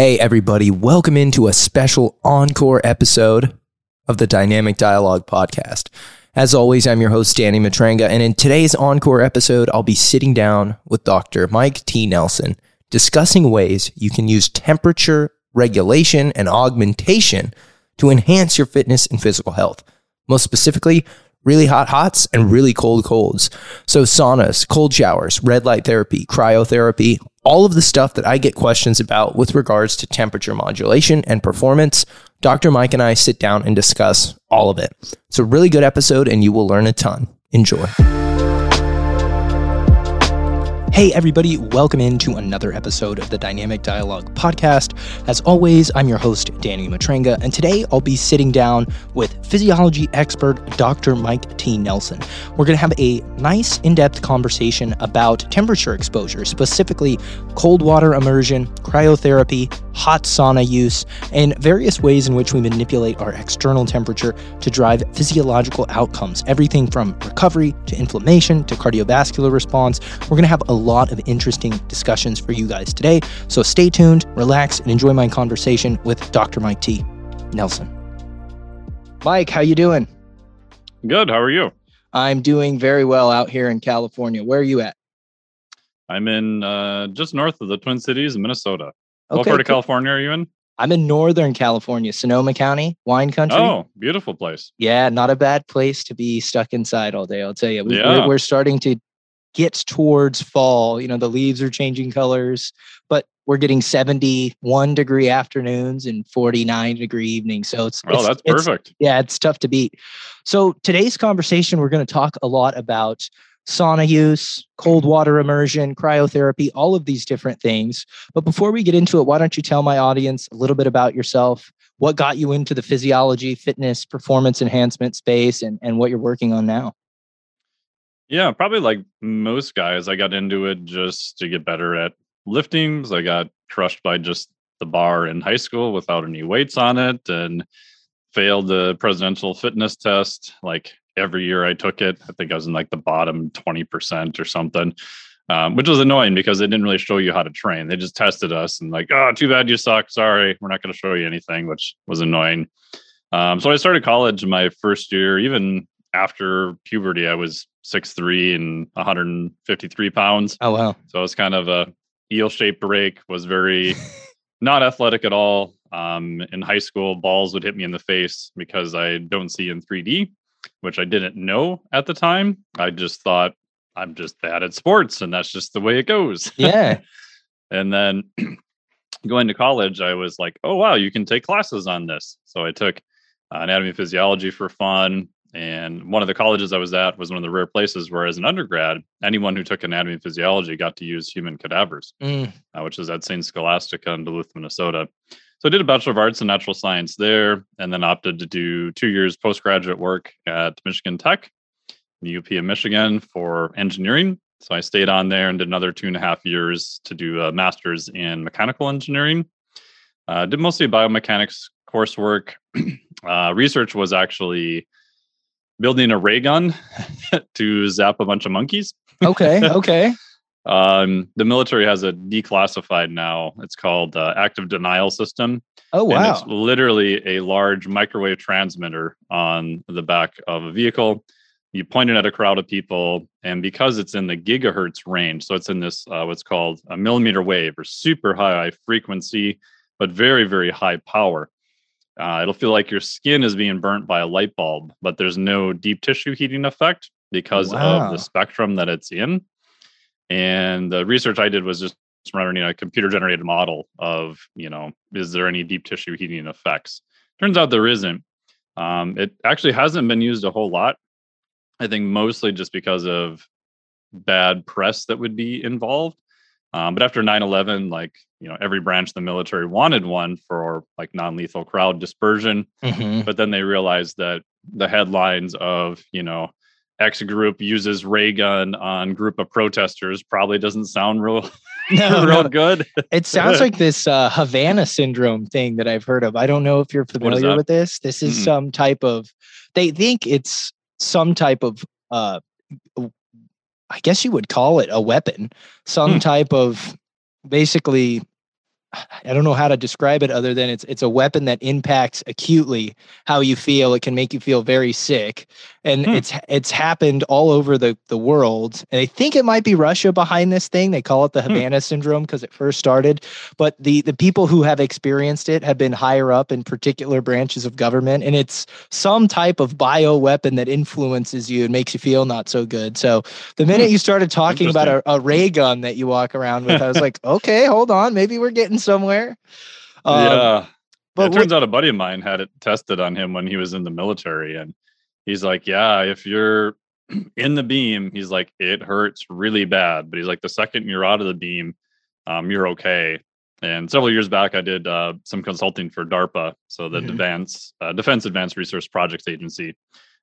Hey, everybody, welcome into a special encore episode of the Dynamic Dialogue Podcast. As always, I'm your host, Danny Matranga, and in today's encore episode, I'll be sitting down with Dr. Mike T. Nelson discussing ways you can use temperature regulation and augmentation to enhance your fitness and physical health. Most specifically, really hot hots and really cold colds. So, saunas, cold showers, red light therapy, cryotherapy, all of the stuff that I get questions about with regards to temperature modulation and performance. Dr. Mike and I sit down and discuss all of it. It's a really good episode, and you will learn a ton. Enjoy. Hey, everybody, welcome into another episode of the Dynamic Dialogue Podcast. As always, I'm your host, Danny Matranga, and today I'll be sitting down with physiology expert Dr. Mike T. Nelson. We're going to have a nice, in depth conversation about temperature exposure, specifically cold water immersion, cryotherapy, hot sauna use, and various ways in which we manipulate our external temperature to drive physiological outcomes. Everything from recovery to inflammation to cardiovascular response. We're going to have a lot of interesting discussions for you guys today. So stay tuned, relax, and enjoy my conversation with Dr. Mike T. Nelson. Mike, how you doing? Good. How are you? I'm doing very well out here in California. Where are you at? I'm in uh, just north of the Twin Cities, Minnesota. Okay, what part of California are you in? I'm in Northern California, Sonoma County, wine country. Oh, beautiful place. Yeah, not a bad place to be stuck inside all day. I'll tell you. We, yeah. we're starting to gets towards fall, you know, the leaves are changing colors, but we're getting 71 degree afternoons and 49 degree evenings. So it's, oh, it's, that's perfect. Yeah, it's tough to beat. So today's conversation, we're going to talk a lot about sauna use, cold water immersion, cryotherapy, all of these different things. But before we get into it, why don't you tell my audience a little bit about yourself? What got you into the physiology, fitness, performance enhancement space, and, and what you're working on now? Yeah, probably like most guys, I got into it just to get better at lifting. I got crushed by just the bar in high school without any weights on it and failed the presidential fitness test. Like every year I took it, I think I was in like the bottom 20% or something, um, which was annoying because they didn't really show you how to train. They just tested us and like, oh, too bad you suck. Sorry, we're not going to show you anything, which was annoying. Um, so I started college my first year, even after puberty, I was six three and 153 pounds. Oh wow! So it was kind of a eel shaped break. Was very not athletic at all. Um, in high school, balls would hit me in the face because I don't see in 3D, which I didn't know at the time. I just thought I'm just bad at sports, and that's just the way it goes. Yeah. and then going to college, I was like, oh wow, you can take classes on this. So I took uh, anatomy and physiology for fun and one of the colleges I was at was one of the rare places where, as an undergrad, anyone who took anatomy and physiology got to use human cadavers, mm. uh, which is at St. Scholastica in Duluth, Minnesota. So I did a Bachelor of Arts in Natural Science there, and then opted to do two years postgraduate work at Michigan Tech, the UP of Michigan, for engineering. So I stayed on there and did another two and a half years to do a master's in mechanical engineering. Uh, did mostly biomechanics coursework. uh, research was actually building a ray gun to zap a bunch of monkeys. Okay. Okay. um, the military has a declassified now. It's called uh, active denial system. Oh wow! And it's literally a large microwave transmitter on the back of a vehicle. You point it at a crowd of people, and because it's in the gigahertz range, so it's in this uh, what's called a millimeter wave or super high frequency, but very very high power. Uh, it'll feel like your skin is being burnt by a light bulb, but there's no deep tissue heating effect because wow. of the spectrum that it's in. And the research I did was just running a computer generated model of, you know, is there any deep tissue heating effects? Turns out there isn't. Um, it actually hasn't been used a whole lot. I think mostly just because of bad press that would be involved. Um, but after 9 11, like, you know, every branch of the military wanted one for like non lethal crowd dispersion. Mm-hmm. But then they realized that the headlines of, you know, X group uses ray gun on group of protesters probably doesn't sound real, no, real no. good. it sounds like this uh, Havana syndrome thing that I've heard of. I don't know if you're familiar with this. This is mm-hmm. some type of, they think it's some type of uh, I guess you would call it a weapon, some hmm. type of basically I don't know how to describe it other than it's it's a weapon that impacts acutely how you feel. It can make you feel very sick, and hmm. it's it's happened all over the the world. And I think it might be Russia behind this thing. They call it the hmm. Havana hmm. syndrome because it first started. But the the people who have experienced it have been higher up in particular branches of government, and it's some type of bio weapon that influences you and makes you feel not so good. So the minute hmm. you started talking about a, a ray gun that you walk around with, I was like, okay, hold on, maybe we're getting somewhere. Um, yeah. But it turns out a buddy of mine had it tested on him when he was in the military. And he's like, Yeah, if you're in the beam, he's like, it hurts really bad. But he's like, the second you're out of the beam, um, you're okay. And several years back, I did uh, some consulting for DARPA, so the mm-hmm. Defense uh, Defense Advanced Research Projects Agency.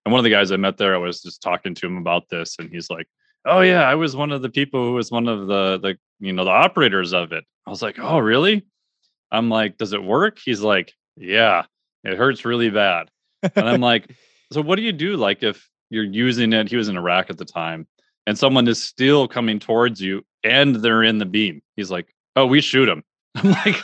And one of the guys I met there, I was just talking to him about this, and he's like, "Oh yeah, I was one of the people who was one of the the you know the operators of it." I was like, "Oh really?" I'm like, does it work? He's like, yeah, it hurts really bad. And I'm like, so what do you do? Like if you're using it, he was in Iraq at the time, and someone is still coming towards you and they're in the beam. He's like, oh, we shoot them. I'm like,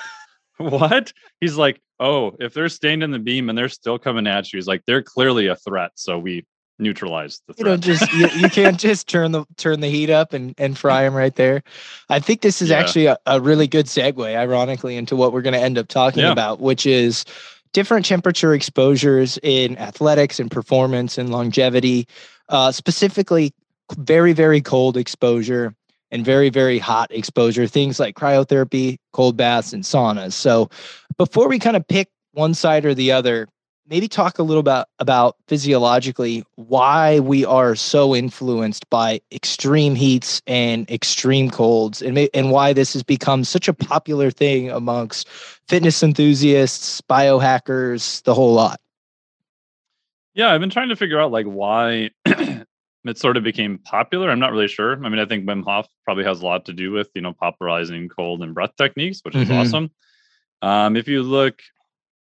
what? He's like, oh, if they're staying in the beam and they're still coming at you, he's like, they're clearly a threat. So we neutralize the threat. You know, just you, you, can't just turn the turn the heat up and and fry them right there. I think this is yeah. actually a, a really good segue, ironically, into what we're going to end up talking yeah. about, which is different temperature exposures in athletics and performance and longevity, uh, specifically very very cold exposure and very very hot exposure, things like cryotherapy, cold baths, and saunas. So, before we kind of pick one side or the other, maybe talk a little about about physiologically why we are so influenced by extreme heats and extreme colds and and why this has become such a popular thing amongst fitness enthusiasts biohackers the whole lot. Yeah i've been trying to figure out like why it sort of became popular. I'm not really sure. I mean i think wim hof probably has a lot to do with you know popularizing cold and breath techniques which is mm-hmm. awesome. Um, if you look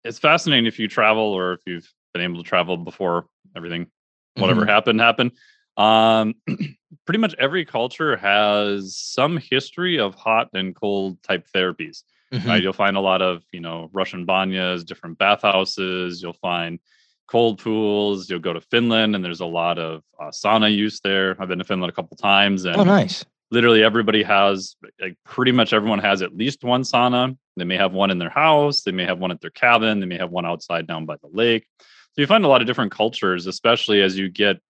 it's fascinating if you travel or if you've been able to travel before everything, whatever mm-hmm. happened, happened. Um, pretty much every culture has some history of hot and cold type therapies. Mm-hmm. Right? You'll find a lot of, you know, Russian banyas, different bathhouses. You'll find cold pools. You'll go to Finland, and there's a lot of uh, sauna use there. I've been to Finland a couple times, and oh, nice. Literally everybody has, like, pretty much everyone has at least one sauna. They may have one in their house, they may have one at their cabin, they may have one outside down by the lake. So you find a lot of different cultures, especially as you get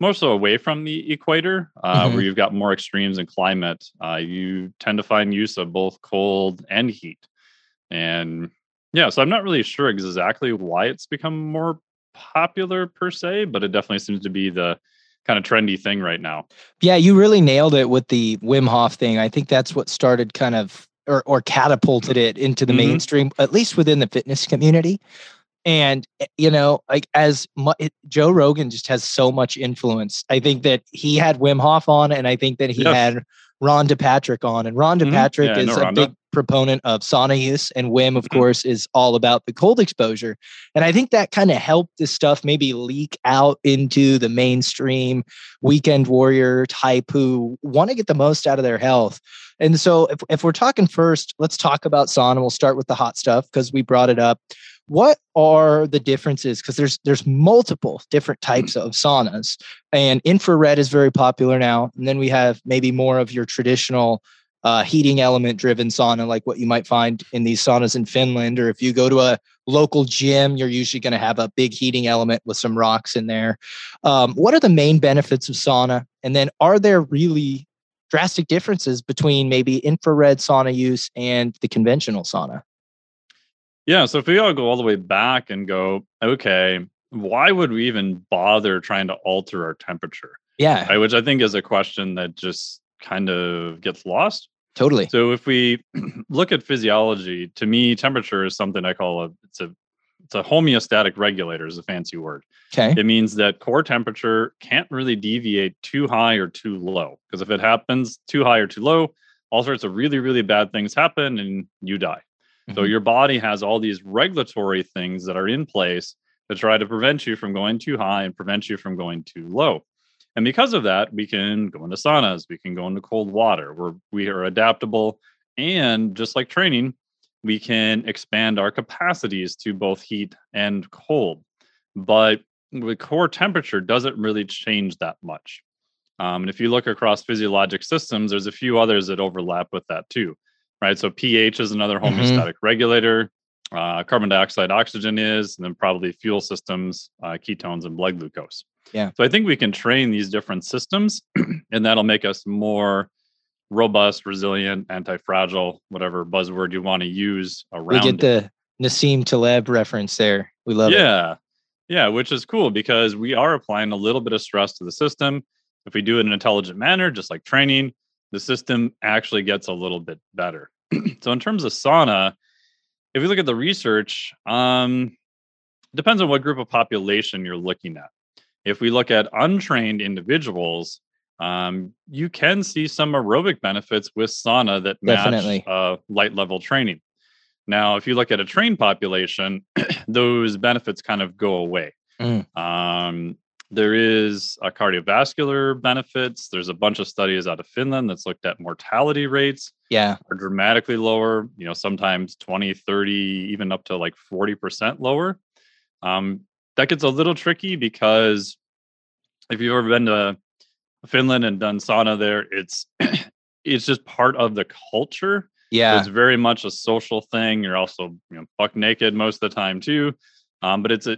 more so away from the equator, uh, mm-hmm. where you've got more extremes in climate. Uh, you tend to find use of both cold and heat. And yeah, so I'm not really sure exactly why it's become more popular per se, but it definitely seems to be the kind of trendy thing right now. Yeah, you really nailed it with the Wim Hof thing. I think that's what started kind of or or catapulted it into the mm-hmm. mainstream, at least within the fitness community. And eh, you know, like as mu- it, Joe Rogan just has so much influence. I think that he had Wim Hof on, and I think that he yes. had Rhonda Patrick on, and Rhonda mm-hmm. Patrick yeah, is no, a Rhonda. big proponent of sauna use, and Wim, of mm-hmm. course, is all about the cold exposure. And I think that kind of helped this stuff maybe leak out into the mainstream weekend warrior type who want to get the most out of their health. And so, if, if we're talking first, let's talk about sauna. We'll start with the hot stuff because we brought it up what are the differences? Because there's there's multiple different mm. types of saunas and infrared is very popular now and then we have maybe more of your traditional uh, heating element driven sauna like what you might find in these saunas in finland or if you go to a local gym you're usually going to have a big heating element with some rocks in there. Um, what are the main benefits of sauna? And then are there really drastic differences between maybe infrared sauna use and the conventional sauna yeah. So if we all go all the way back and go, okay, why would we even bother trying to alter our temperature? Yeah. Right? Which I think is a question that just kind of gets lost. Totally. So if we look at physiology, to me, temperature is something I call a it's a it's a homeostatic regulator is a fancy word. Okay. It means that core temperature can't really deviate too high or too low. Because if it happens too high or too low, all sorts of really, really bad things happen and you die. Mm-hmm. So your body has all these regulatory things that are in place to try to prevent you from going too high and prevent you from going too low. And because of that, we can go into saunas, we can go into cold water. We're we are adaptable. And just like training, we can expand our capacities to both heat and cold. But the core temperature doesn't really change that much. Um, and if you look across physiologic systems, there's a few others that overlap with that too, right? So pH is another Mhm. homeostatic regulator. Uh, carbon dioxide, oxygen is, and then probably fuel systems, uh, ketones, and blood glucose. Yeah. So I think we can train these different systems, and that'll make us more robust, resilient, anti-fragile, whatever buzzword you want to use around. We get it. the Nassim Taleb reference there. We love it. yeah yeah which is cool because we are applying a little bit of stress to the system if we do it in an intelligent manner just like training the system actually gets a little bit better so in terms of sauna if you look at the research um depends on what group of population you're looking at if we look at untrained individuals um, you can see some aerobic benefits with sauna that match uh, light level training now, if you look at a trained population, those benefits kind of go away. Mm. Um, there is a cardiovascular benefits. There's a bunch of studies out of Finland that's looked at mortality rates Yeah. are dramatically lower, you know, sometimes 20, 30, even up to like 40% lower. Um, that gets a little tricky because if you've ever been to Finland and done sauna there, it's it's just part of the culture. So Yeah. it's very much a social thing. You're also you know buck naked most of the time too, um, but it's a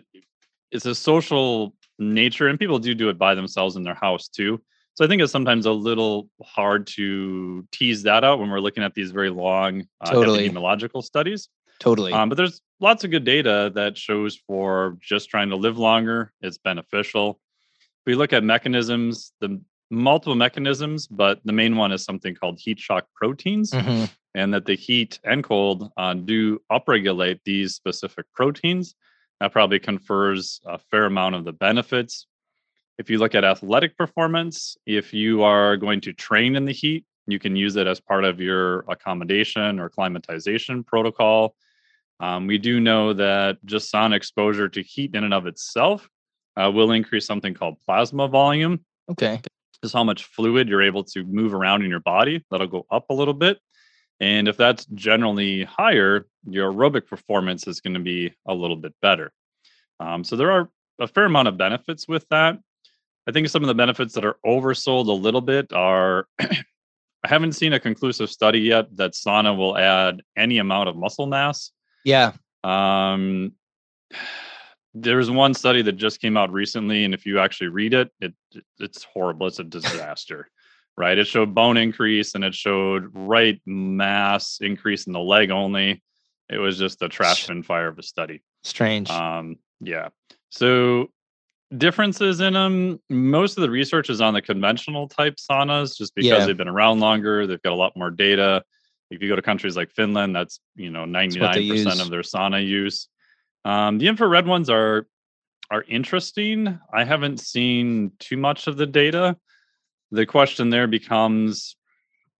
it's a social nature, and people do do it by themselves in their house too. So I think it's sometimes a little hard to tease that out when we're looking at these very long uh, Totally. epidemiological studies. Totally. Um, but there's lots of good data that shows for just trying to live longer, it's beneficial. If we look at mechanisms, the multiple mechanisms, but the main one is something called heat shock proteins Mhm. and that the heat and cold uh, do upregulate these specific proteins. That probably confers a fair amount of the benefits. If you look at athletic performance, if you are going to train in the heat, you can use it as part of your accommodation or climatization protocol. Um, we do know that just sun exposure to heat in and of itself uh, will increase something called plasma volume Okay. is how much fluid you're able to move around in your body. That'll go up a little bit. And if that's generally higher, your aerobic performance is going to be a little bit better. Um, so there are a fair amount of benefits with that. I think some of the benefits that are oversold a little bit are I haven't seen a conclusive study yet that sauna will add any amount of muscle mass. Yeah. Um, there's one study that just came out recently, and if you actually read it, it it's horrible. It's a disaster, right? It showed bone increase and it showed right mass increase in the leg only. It was just a trash bin fire of a study. Strange. Um, yeah. So differences in them. Most of the research is on the conventional type saunas, just because Yeah. they've been around longer. They've got a lot more data. If you go to countries like Finland, that's you know ninety nine percent of their sauna use. Um, the infrared ones are are interesting. I haven't seen too much of the data. The question there becomes,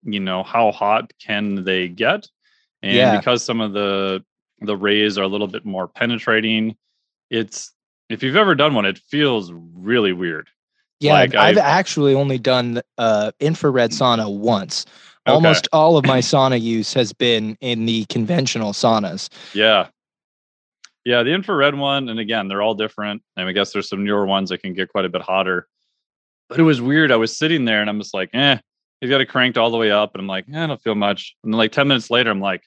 you know, how hot can they get? And Yeah. because some of the the rays are a little bit more penetrating, it's if you've ever done one, it feels really weird. yeah. like, I've, I've- actually only done uh, infrared sauna once. Okay. Almost all of my sauna use has been in the conventional saunas. Yeah. Yeah, the infrared one, and again, they're all different. And I guess there's some newer ones that can get quite a bit hotter. But it was weird. I was sitting there and I'm just like, eh, you got it cranked all the way up. And I'm like, eh, I don't feel much. And then like 10 minutes later, I'm like,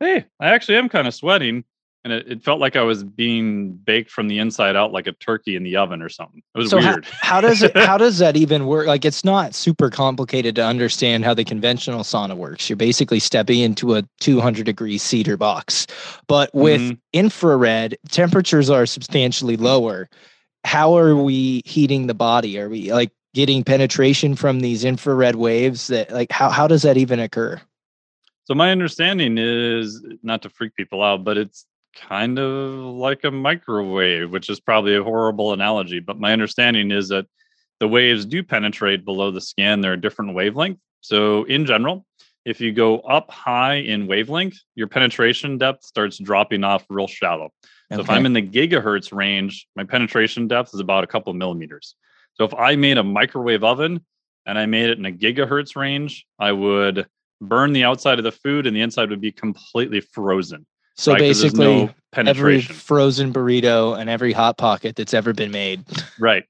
hey, I actually am kind of sweating. And it, it felt like I was being baked from the inside out like a turkey in the oven or something. It was So weird. How does it? How does that even work? Like, it's not super complicated to understand how the conventional sauna works. You're basically stepping into a 200 degree cedar box, but with Mhm. infrared, temperatures are substantially lower. How are we heating the body? Are we like getting penetration from these infrared waves? That like how how does that even occur? So my understanding is not to freak people out, but it's kind of like a microwave, which is probably a horrible analogy. But my understanding is that the waves do penetrate below the skin. They're a different wavelength. So in general, if you go up high in wavelength, your penetration depth starts dropping off real shallow. So if I'm in the gigahertz range, my penetration depth is about a couple millimeters. So if I made a microwave oven and I made it in a gigahertz range, I would burn the outside of the food and the inside would be completely frozen. So right? basically, no every frozen burrito and every hot pocket that's ever been made. Right.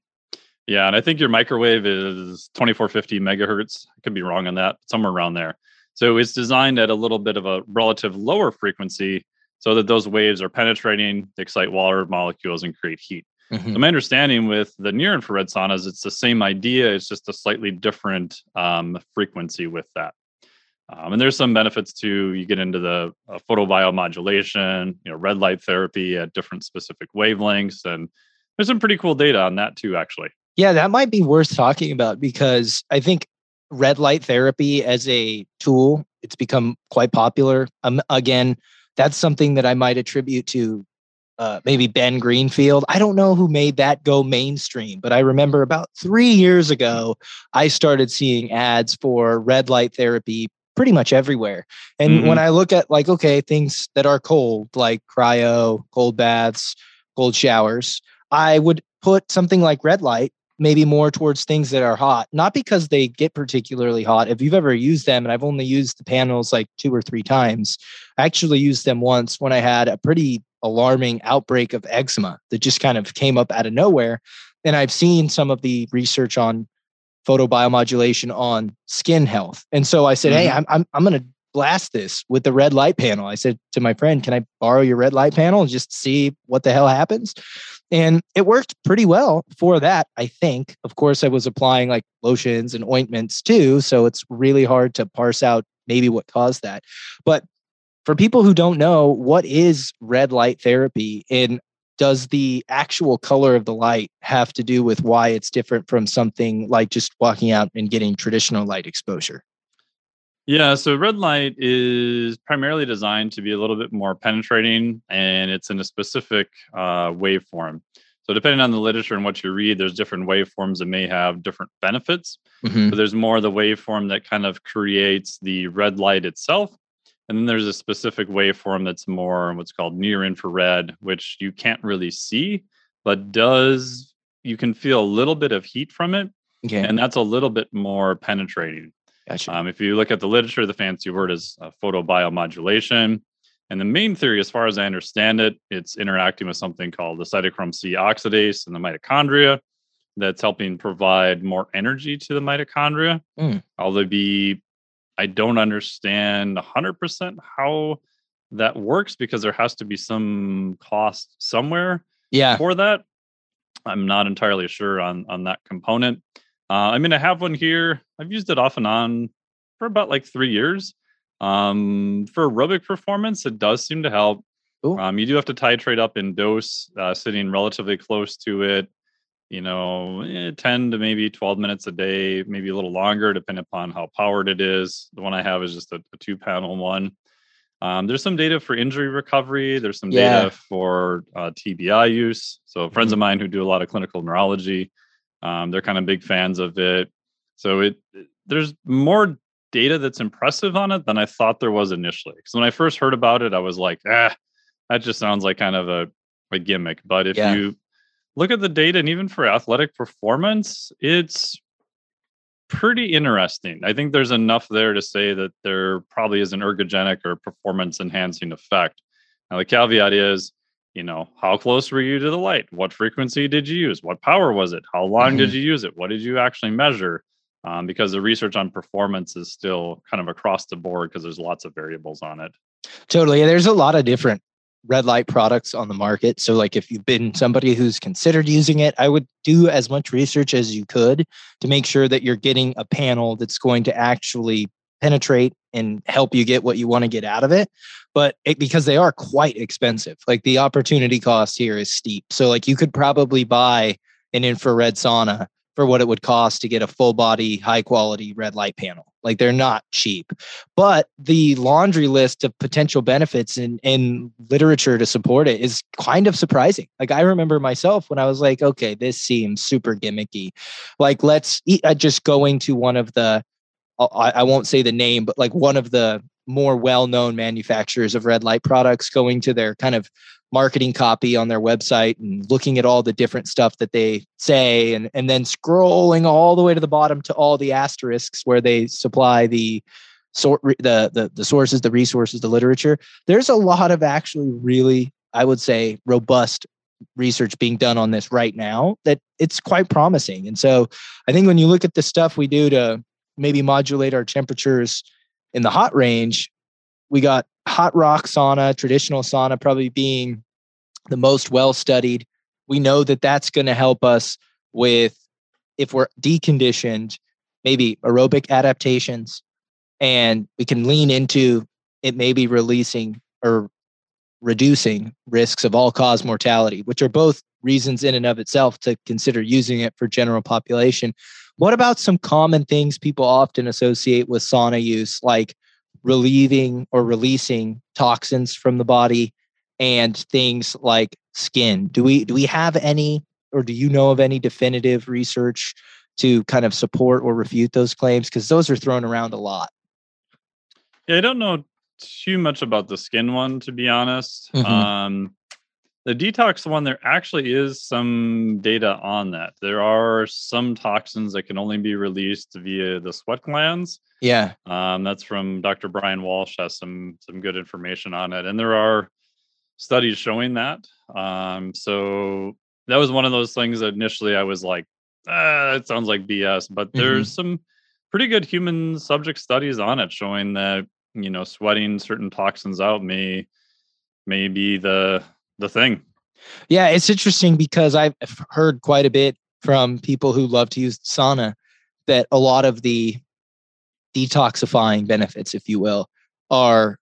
Yeah, and I think your microwave is 2450 megahertz. I could be wrong on that, somewhere around there. So it's designed at a little bit of a relative lower frequency so that those waves are penetrating, excite water molecules and create heat. Mhm. So my understanding with the near infrared saunas, it's the same idea. It's just a slightly different um, frequency with that. Um, and there's some benefits to you get into the uh, photobiomodulation, you know, red light therapy at different specific wavelengths, and there's some pretty cool data on that too, actually. Yeah, that might be worth talking about because I think red light therapy as a tool, it's become quite popular. Um, again, that's something that I might attribute to uh, maybe Ben Greenfield. I don't know who made that go mainstream, but I remember about three years ago, I started seeing ads for red light therapy pretty much everywhere. And when I look at like, okay, things that are cold, like cryo, cold baths, cold showers, I would put something like red light maybe more towards things that are hot, not because they get particularly hot. If you've ever used them, and I've only used the panels like two or three times, I actually used them once when I had a pretty alarming outbreak of eczema that just kind of came up out of nowhere. And I've seen some of the research on photobiomodulation on skin health. And so I said, Hey, mm-hmm. I'm, I'm, I'm going to blast this with the red light panel. I said to my friend, Can I borrow your red light panel and just see what the hell happens? And it worked pretty well for that, I think. Of course, I was applying like lotions and ointments too. So it's really hard to parse out maybe what caused that. But for people who don't know, what is red light therapy? And does the actual color of the light have to do with why it's different from something like just walking out and getting traditional light exposure? Yeah, so red light is primarily designed to be a little bit more penetrating and it's in a specific uh, waveform. So, depending on the literature and what you read, there's different waveforms that may have different benefits. Mhm. But there's more the waveform that kind of creates the red light itself. And then there's a specific waveform that's more what's called near infrared, which you can't really see, but does, you can feel a little bit of heat from it. Okay, And that's a little bit more penetrating. Gotcha. Um, if you look at the literature, the fancy word is uh, photobiomodulation. And the main theory, as far as I understand it, it's interacting with something called the cytochrome C oxidase in the mitochondria that's helping provide more energy to the mitochondria. Mm. Although be, I don't understand 100% how that works because there has to be some cost somewhere yeah, for that. I'm not entirely sure on on that component. Uh, I mean, I have one here. I've used it off and on for about like three years. Um, for aerobic performance, it does seem to help. Um, you do have to titrate up in dose, uh, sitting relatively close to it. You know, eh, 10 to maybe 12 minutes a day, maybe a little longer, depending upon how powered it is. The one I have is just a, a two panel one. Um, there's some data for injury recovery. There's some Yeah. data for uh, TBI use. So friends of mine who do a lot of clinical neurology, um, they're kind of big fans of it. So it there's more data that's impressive on it than I thought there was initially. Because when I first heard about it, I was like, ah, that just sounds like kind of a, a gimmick. But if Yeah. you look at the data, and even for athletic performance, it's pretty interesting. I think there's enough there to say that there probably is an ergogenic or performance enhancing effect. Now, the caveat is, you know, how close were you to the light? What frequency did you use? What power was it? How long did you use it? What did you actually measure? Um, because the research on performance is still kind of across the board because there's lots of variables on it. Totally. There's a lot of different red light products on the market. So, like, if you've been somebody who's considered using it, I would do as much research as you could to make sure that you're getting a panel that's going to actually penetrate and help you get what you want to get out of it. But it, because they are quite expensive, like the opportunity cost here is steep. So, like, you could probably buy an infrared sauna for what it would cost to get a full body, high quality red light panel. Like, they're not cheap but the laundry list of potential benefits in, in literature to support it is kind of surprising. Like I remember myself when I was like, okay, this seems super gimmicky. Like let's eat, uh, just going to one of the, I, I won't say the name, but like one of the more well-known manufacturers of red light products going to their kind of marketing copy on their website and looking at all the different stuff that they say and, and then scrolling all the way to the bottom to all the asterisks where they supply the sort the, the the sources, the resources, the literature. There's a lot of actually really, I would say, robust research being done on this right now that it's quite promising. And so I think when you look at the stuff we do to maybe modulate our temperatures in the hot range, we got hot rock sauna, traditional sauna probably being the most well studied. We know that that's going to help us with if we're deconditioned, maybe aerobic adaptations, and we can lean into it maybe releasing or reducing risks of all cause mortality, which are both reasons in and of itself to consider using it for general population. What about some common things people often associate with sauna use, like relieving or releasing toxins from the body and things like skin? Do we do we have any or do you know of any definitive research to kind of support or refute those claims because those are thrown around a lot? Yeah, I don't know too much about the skin one to be honest. Mm-hmm. Um, the detox one, there actually is some data on that. There are some toxins that can only be released via the sweat glands. Yeah, um, that's from Dr. Bryan Walsh. Has some some good information on it, and there are studies showing that. Um, so that was one of those things that initially I was like, ah, that sounds like BS. But mm-hmm. there's some pretty good human subject studies on it showing that you know sweating certain toxins out may may be the the thing. Yeah, it's interesting because I've heard quite a bit from people who love to use sauna that a lot of the detoxifying benefits, if you will, are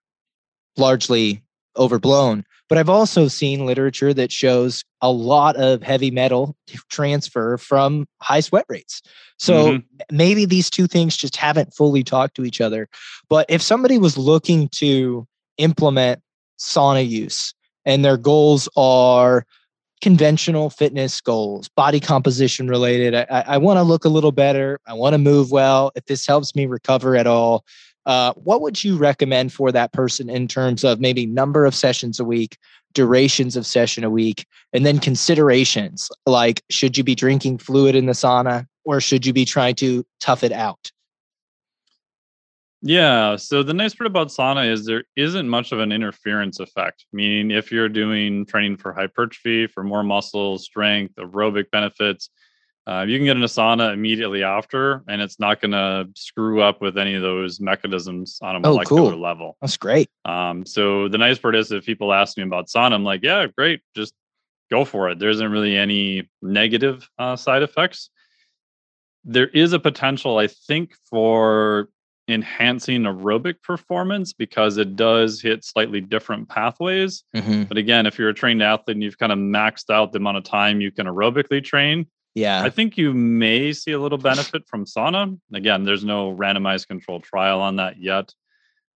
largely overblown. But I've also seen literature that shows a lot of heavy metal transfer from high sweat rates. So mm-hmm. maybe these two things just haven't fully talked to each other. But if somebody was looking to implement sauna use and their goals are conventional fitness goals, body composition related. I, I want to look a little better. I want to move well. If this helps me recover at all, uh, what would you recommend for that person in terms of maybe number of sessions a week, durations of session a week, and then considerations like should you be drinking fluid in the sauna or should you be trying to tough it out? Yeah. So the nice part about sauna is there isn't much of an interference effect. Meaning, if you're doing training for hypertrophy, for more muscle strength, aerobic benefits, uh, you can get in a sauna immediately after, and it's not going to screw up with any of those mechanisms on a oh, molecular cool. level. That's great. Um, so the nice part is, if people ask me about sauna, I'm like, yeah, great, just go for it. There isn't really any negative uh, side effects. There is a potential, I think, for enhancing aerobic performance because it does hit slightly different pathways. Mm-hmm. But again, if you're a trained athlete and you've kind of maxed out the amount of time you can aerobically train, yeah, I think you may see a little benefit from sauna. Again, there's no randomized controlled trial on that yet.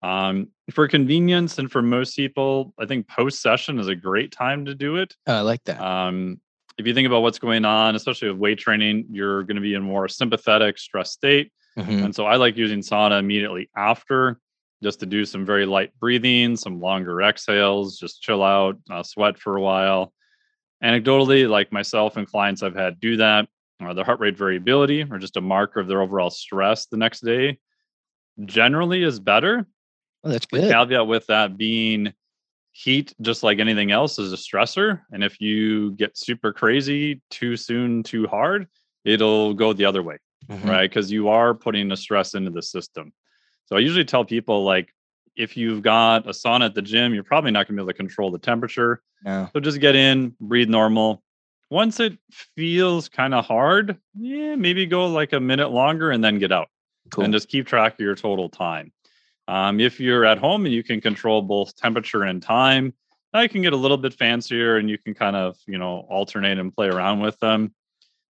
Um, for convenience and for most people, I think post session is a great time to do it. Oh, I like that. Um, if you think about what's going on, especially with weight training, you're going to be in more sympathetic stress state. Mm-hmm. And so I like using sauna immediately after just to do some very light breathing, some longer exhales, just chill out, uh, sweat for a while. Anecdotally, like myself and clients I've had do that, or their heart rate variability, or just a marker of their overall stress the next day, generally is better. Oh, that's good. The caveat with that being heat, just like anything else, is a stressor. And if you get super crazy too soon, too hard, it'll go the other way mm-hmm. right? Because you are putting a stress into the system. So I usually tell people like, if you've got a sauna at the gym, you're probably not going to be able to control the temperature. No. So just get in, breathe normal. Once it feels kind of hard, yeah, maybe go like a minute longer and then get out. Cool. And just keep track of your total time. Um, if you're at home and you can control both temperature and time, now you can get a little bit fancier and you can kind of, you know, alternate and play around with them.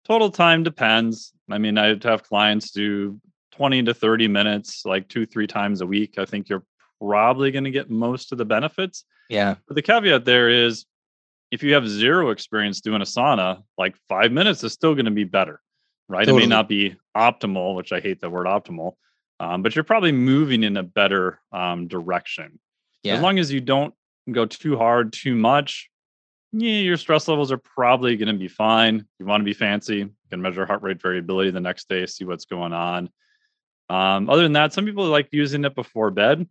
Total time depends. I mean, I have clients do 20 to 30 minutes, like two, three times a week. I think you're probably going to get most of the benefits. Yeah. But the caveat there is if you have zero experience doing a sauna, like five minutes is still going to be better, right? Totally. It may not be optimal, which I hate the word optimal, um, but you're probably moving in a better um, direction. Yeah. As long as you don't go too hard, too much, yeah, your stress levels are probably going to be fine. You want to be fancy, you can measure heart rate variability the next day, see what's going on. Um, other than that, some people like using it before bed.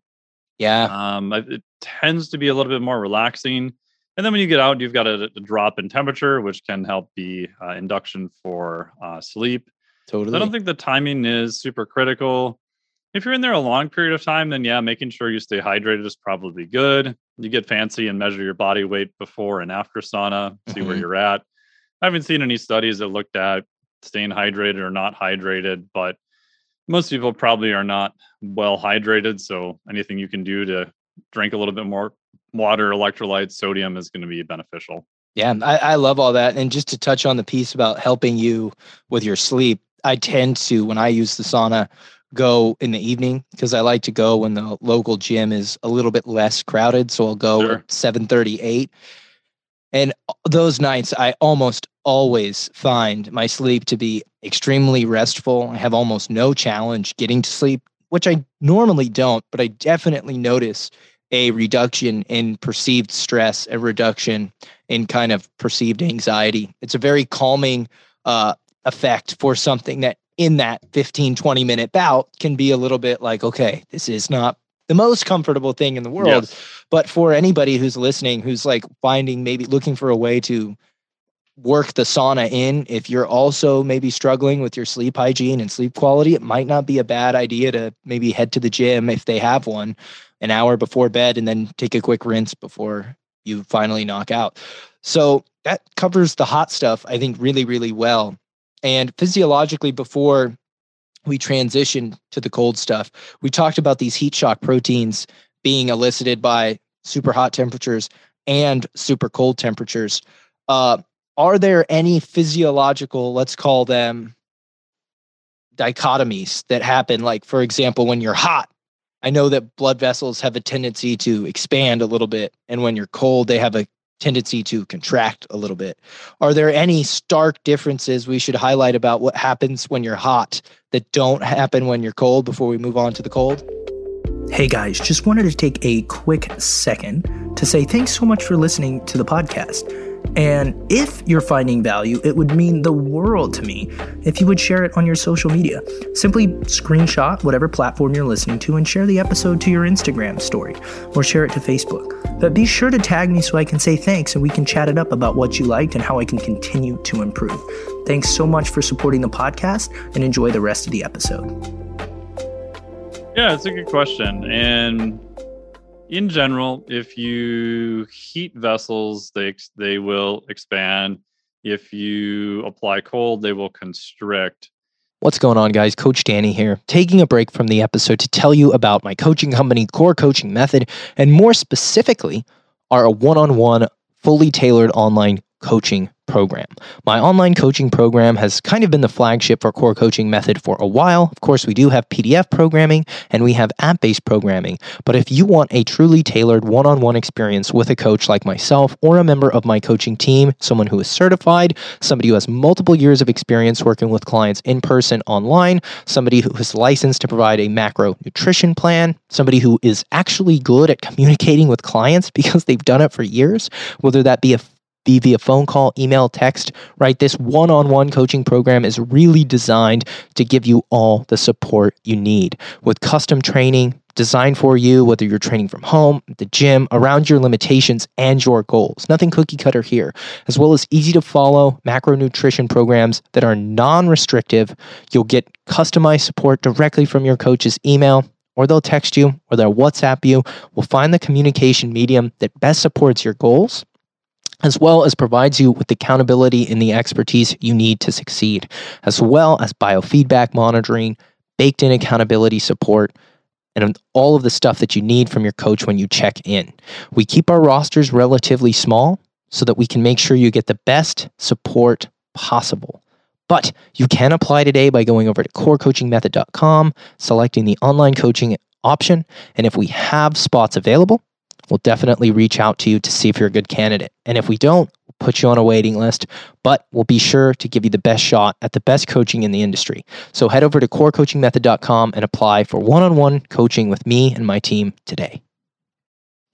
Yeah. Um, it tends to be a little bit more relaxing. And then when you get out, you've got a, a drop in temperature, which can help be uh, induction for uh, sleep. Totally. So I don't think the timing is super critical. If you're in there a long period of time, then yeah, making sure you stay hydrated is probably good. You get fancy and measure your body weight before and after sauna, see mm-hmm. where you're at. I haven't seen any studies that looked at staying hydrated or not hydrated, but most people probably are not well hydrated. So anything you can do to drink a little bit more water, electrolytes, sodium is going to be beneficial. Yeah, I, I love all that. And just to touch on the piece about helping you with your sleep, I tend to, when I use the sauna, go in the evening because I like to go when the local gym is a little bit less crowded. So I'll go sure. at 7 38. And those nights, I almost always find my sleep to be extremely restful. I have almost no challenge getting to sleep, which I normally don't, but I definitely notice a reduction in perceived stress, a reduction in kind of perceived anxiety. It's a very calming uh, effect for something that in that 15, 20 minute bout can be a little bit like, okay, this is not the most comfortable thing in the world. Yes. But for anybody who's listening, who's like finding maybe looking for a way to work the sauna in, if you're also maybe struggling with your sleep hygiene and sleep quality, it might not be a bad idea to maybe head to the gym if they have one an hour before bed and then take a quick rinse before you finally knock out. So that covers the hot stuff, I think, really, really well. And physiologically, before we transitioned to the cold stuff, we talked about these heat shock proteins being elicited by super hot temperatures and super cold temperatures. Uh, are there any physiological, let's call them dichotomies that happen? Like, for example, when you're hot, I know that blood vessels have a tendency to expand a little bit. And when you're cold, they have a tendency to contract a little bit. Are there any stark differences we should highlight about what happens when you're hot that don't happen when you're cold before we move on to the cold? Hey guys, just wanted to take a quick second to say thanks so much for listening to the podcast. And if you're finding value, it would mean the world to me if you would share it on your social media. Simply screenshot whatever platform you're listening to and share the episode to your Instagram story or share it to Facebook. But be sure to tag me so I can say thanks and we can chat it up about what you liked and how I can continue to improve. Thanks so much for supporting the podcast and enjoy the rest of the episode. Yeah, it's a good question. And in general, if you heat vessels, they they will expand. If you apply cold, they will constrict. What's going on, guys? Coach Danny here, taking a break from the episode to tell you about my coaching company, Core Coaching Method, and more specifically, our one on one, fully tailored online coaching program. My online coaching program has kind of been the flagship for core coaching method for a while. Of course, we do have PDF programming and we have app based programming. But if you want a truly tailored one on one experience with a coach like myself or a member of my coaching team, someone who is certified, somebody who has multiple years of experience working with clients in person, online, somebody who is licensed to provide a macro nutrition plan, somebody who is actually good at communicating with clients because they've done it for years, whether that be a be via phone call, email, text, right? This one on one coaching program is really designed to give you all the support you need with custom training designed for you, whether you're training from home, the gym, around your limitations and your goals. Nothing cookie cutter here, as well as easy to follow macronutrition programs that are non restrictive. You'll get customized support directly from your coach's email or they'll text you or they'll WhatsApp you. We'll find the communication medium that best supports your goals as well as provides you with the accountability and the expertise you need to succeed, as well as biofeedback monitoring, baked in accountability support, and all of the stuff that you need from your coach when you check in. We keep our rosters relatively small so that we can make sure you get the best support possible. But you can apply today by going over to corecoachingmethod.com, selecting the online coaching option, and if we have spots available, We'll definitely reach out to you to see if you're a good candidate. And if we don't, put you on a waiting list, but we'll be sure to give you the best shot at the best coaching in the industry. So head over to corecoachingmethod.com and apply for one on one coaching with me and my team today.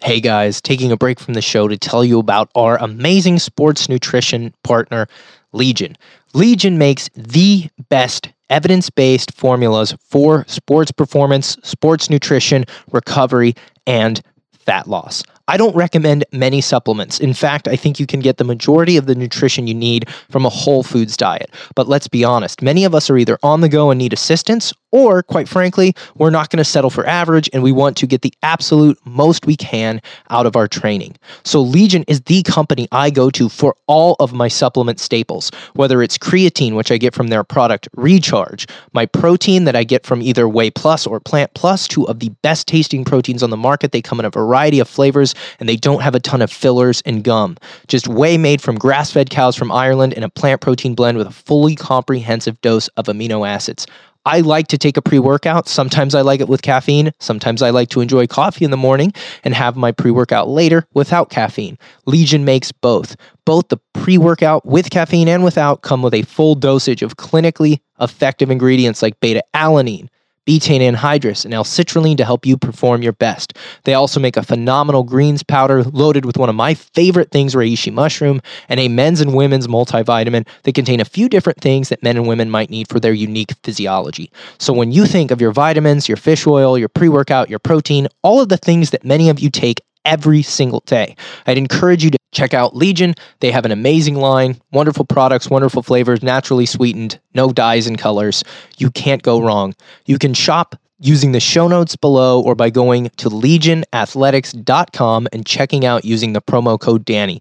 Hey guys, taking a break from the show to tell you about our amazing sports nutrition partner, Legion. Legion makes the best evidence based formulas for sports performance, sports nutrition, recovery, and fat loss. I don't recommend many supplements. In fact, I think you can get the majority of the nutrition you need from a whole foods diet. But let's be honest, many of us are either on the go and need assistance, or quite frankly, we're not going to settle for average and we want to get the absolute most we can out of our training. So, Legion is the company I go to for all of my supplement staples, whether it's creatine, which I get from their product Recharge, my protein that I get from either Whey Plus or Plant Plus, two of the best tasting proteins on the market. They come in a variety of flavors and they don't have a ton of fillers and gum. Just whey made from grass fed cows from Ireland and a plant protein blend with a fully comprehensive dose of amino acids. I like to take a pre workout. Sometimes I like it with caffeine. Sometimes I like to enjoy coffee in the morning and have my pre workout later without caffeine. Legion makes both. Both the pre workout with caffeine and without come with a full dosage of clinically effective ingredients like beta alanine, betaine anhydrous, and L-citrulline to help you perform your best. They also make a phenomenal greens powder loaded with one of my favorite things, reishi mushroom, and a men's and women's multivitamin that contain a few different things that men and women might need for their unique physiology. So when you think of your vitamins, your fish oil, your pre-workout, your protein, all of the things that many of you take every single day. I'd encourage you to check out Legion. They have an amazing line, wonderful products, wonderful flavors, naturally sweetened, no dyes and colors. You can't go wrong. You can shop using the show notes below or by going to legionathletics.com and checking out using the promo code Danny.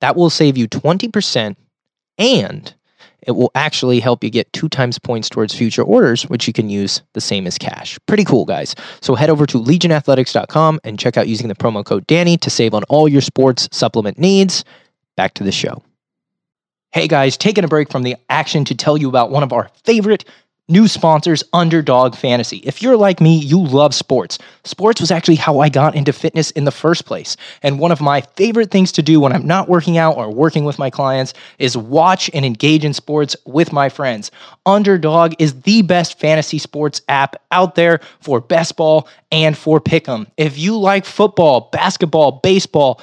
That will save you 20% and it will actually help you get two times points towards future orders, which you can use the same as cash. Pretty cool, guys. So head over to legionathletics.com and check out using the promo code Danny to save on all your sports supplement needs. Back to the show. Hey guys, taking a break from the action to tell you about one of our favorite New sponsors, Underdog Fantasy. If you're like me, you love sports. Sports was actually how I got into fitness in the first place. And one of my favorite things to do when I'm not working out or working with my clients is watch and engage in sports with my friends. Underdog is the best fantasy sports app out there for best ball and for pick'em. If you like football, basketball, baseball,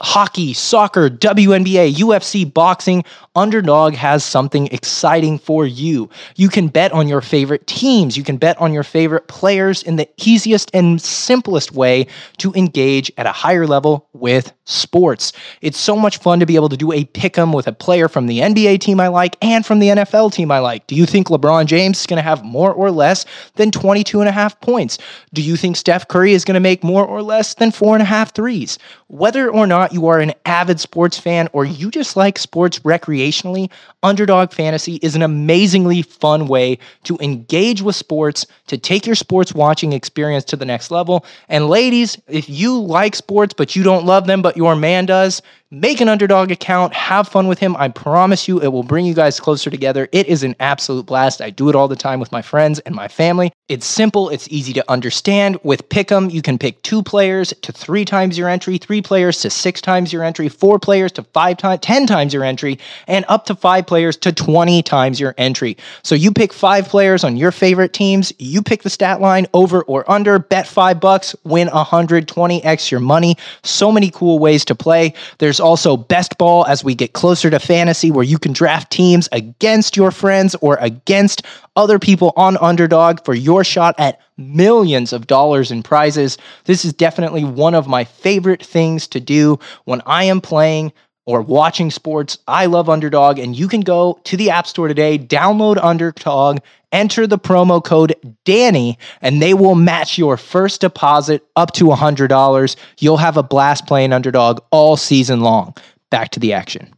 hockey, soccer, WNBA, UFC, boxing, Underdog has something exciting for you. You can bet on your favorite teams. You can bet on your favorite players in the easiest and simplest way to engage at a higher level with sports. It's so much fun to be able to do a pick 'em with a player from the NBA team I like and from the NFL team I like. Do you think LeBron James is going to have more or less than 22 and a half points? Do you think Steph Curry is going to make more or less than four and a half threes? Whether or not you are an avid sports fan or you just like sports recreationally, Underdog Fantasy is an amazingly fun way to engage with sports, to take your sports watching experience to the next level. And ladies, if you like sports but you don't love them, but your man does, Make an underdog account, have fun with him. I promise you, it will bring you guys closer together. It is an absolute blast. I do it all the time with my friends and my family. It's simple, it's easy to understand. With Pick'em, you can pick two players to three times your entry, three players to six times your entry, four players to five times, 10 times your entry, and up to five players to 20 times your entry. So you pick five players on your favorite teams, you pick the stat line over or under, bet five bucks, win 120x your money. So many cool ways to play. There's also best ball as we get closer to fantasy, where you can draft teams against your friends or against other people on underdog for your shot at millions of dollars in prizes. This is definitely one of my favorite things to do when I am playing or watching sports. I love Underdog, and you can go to the App Store today, download Underdog, enter the promo code Danny, and they will match your first deposit up to $100. You'll have a blast playing Underdog all season long. Back to the action.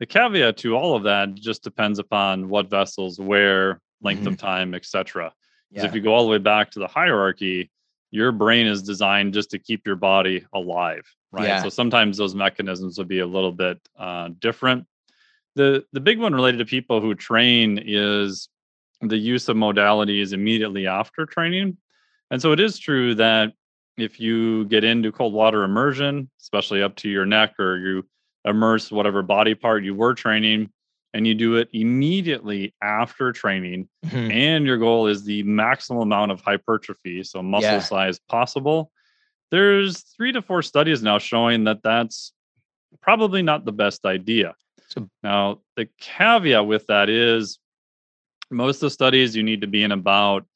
The caveat to all of that just depends upon what vessels, where, length mm-hmm. of time, etc. Yeah. If you go all the way back to the hierarchy, your brain is designed just to keep your body alive, right? Yeah. So sometimes those mechanisms will be a little bit uh, different. The the big one related to people who train is the use of modalities immediately after training. And so it is true that if you get into cold water immersion, especially up to your neck, or you immerse whatever body part you were training, and you do it immediately after training, mm-hmm. and your goal is the maximum amount of hypertrophy, so muscle yeah. size possible, there's three to four studies now showing that that's probably not the best idea. So, now, the caveat with that is most of the studies you need to be in about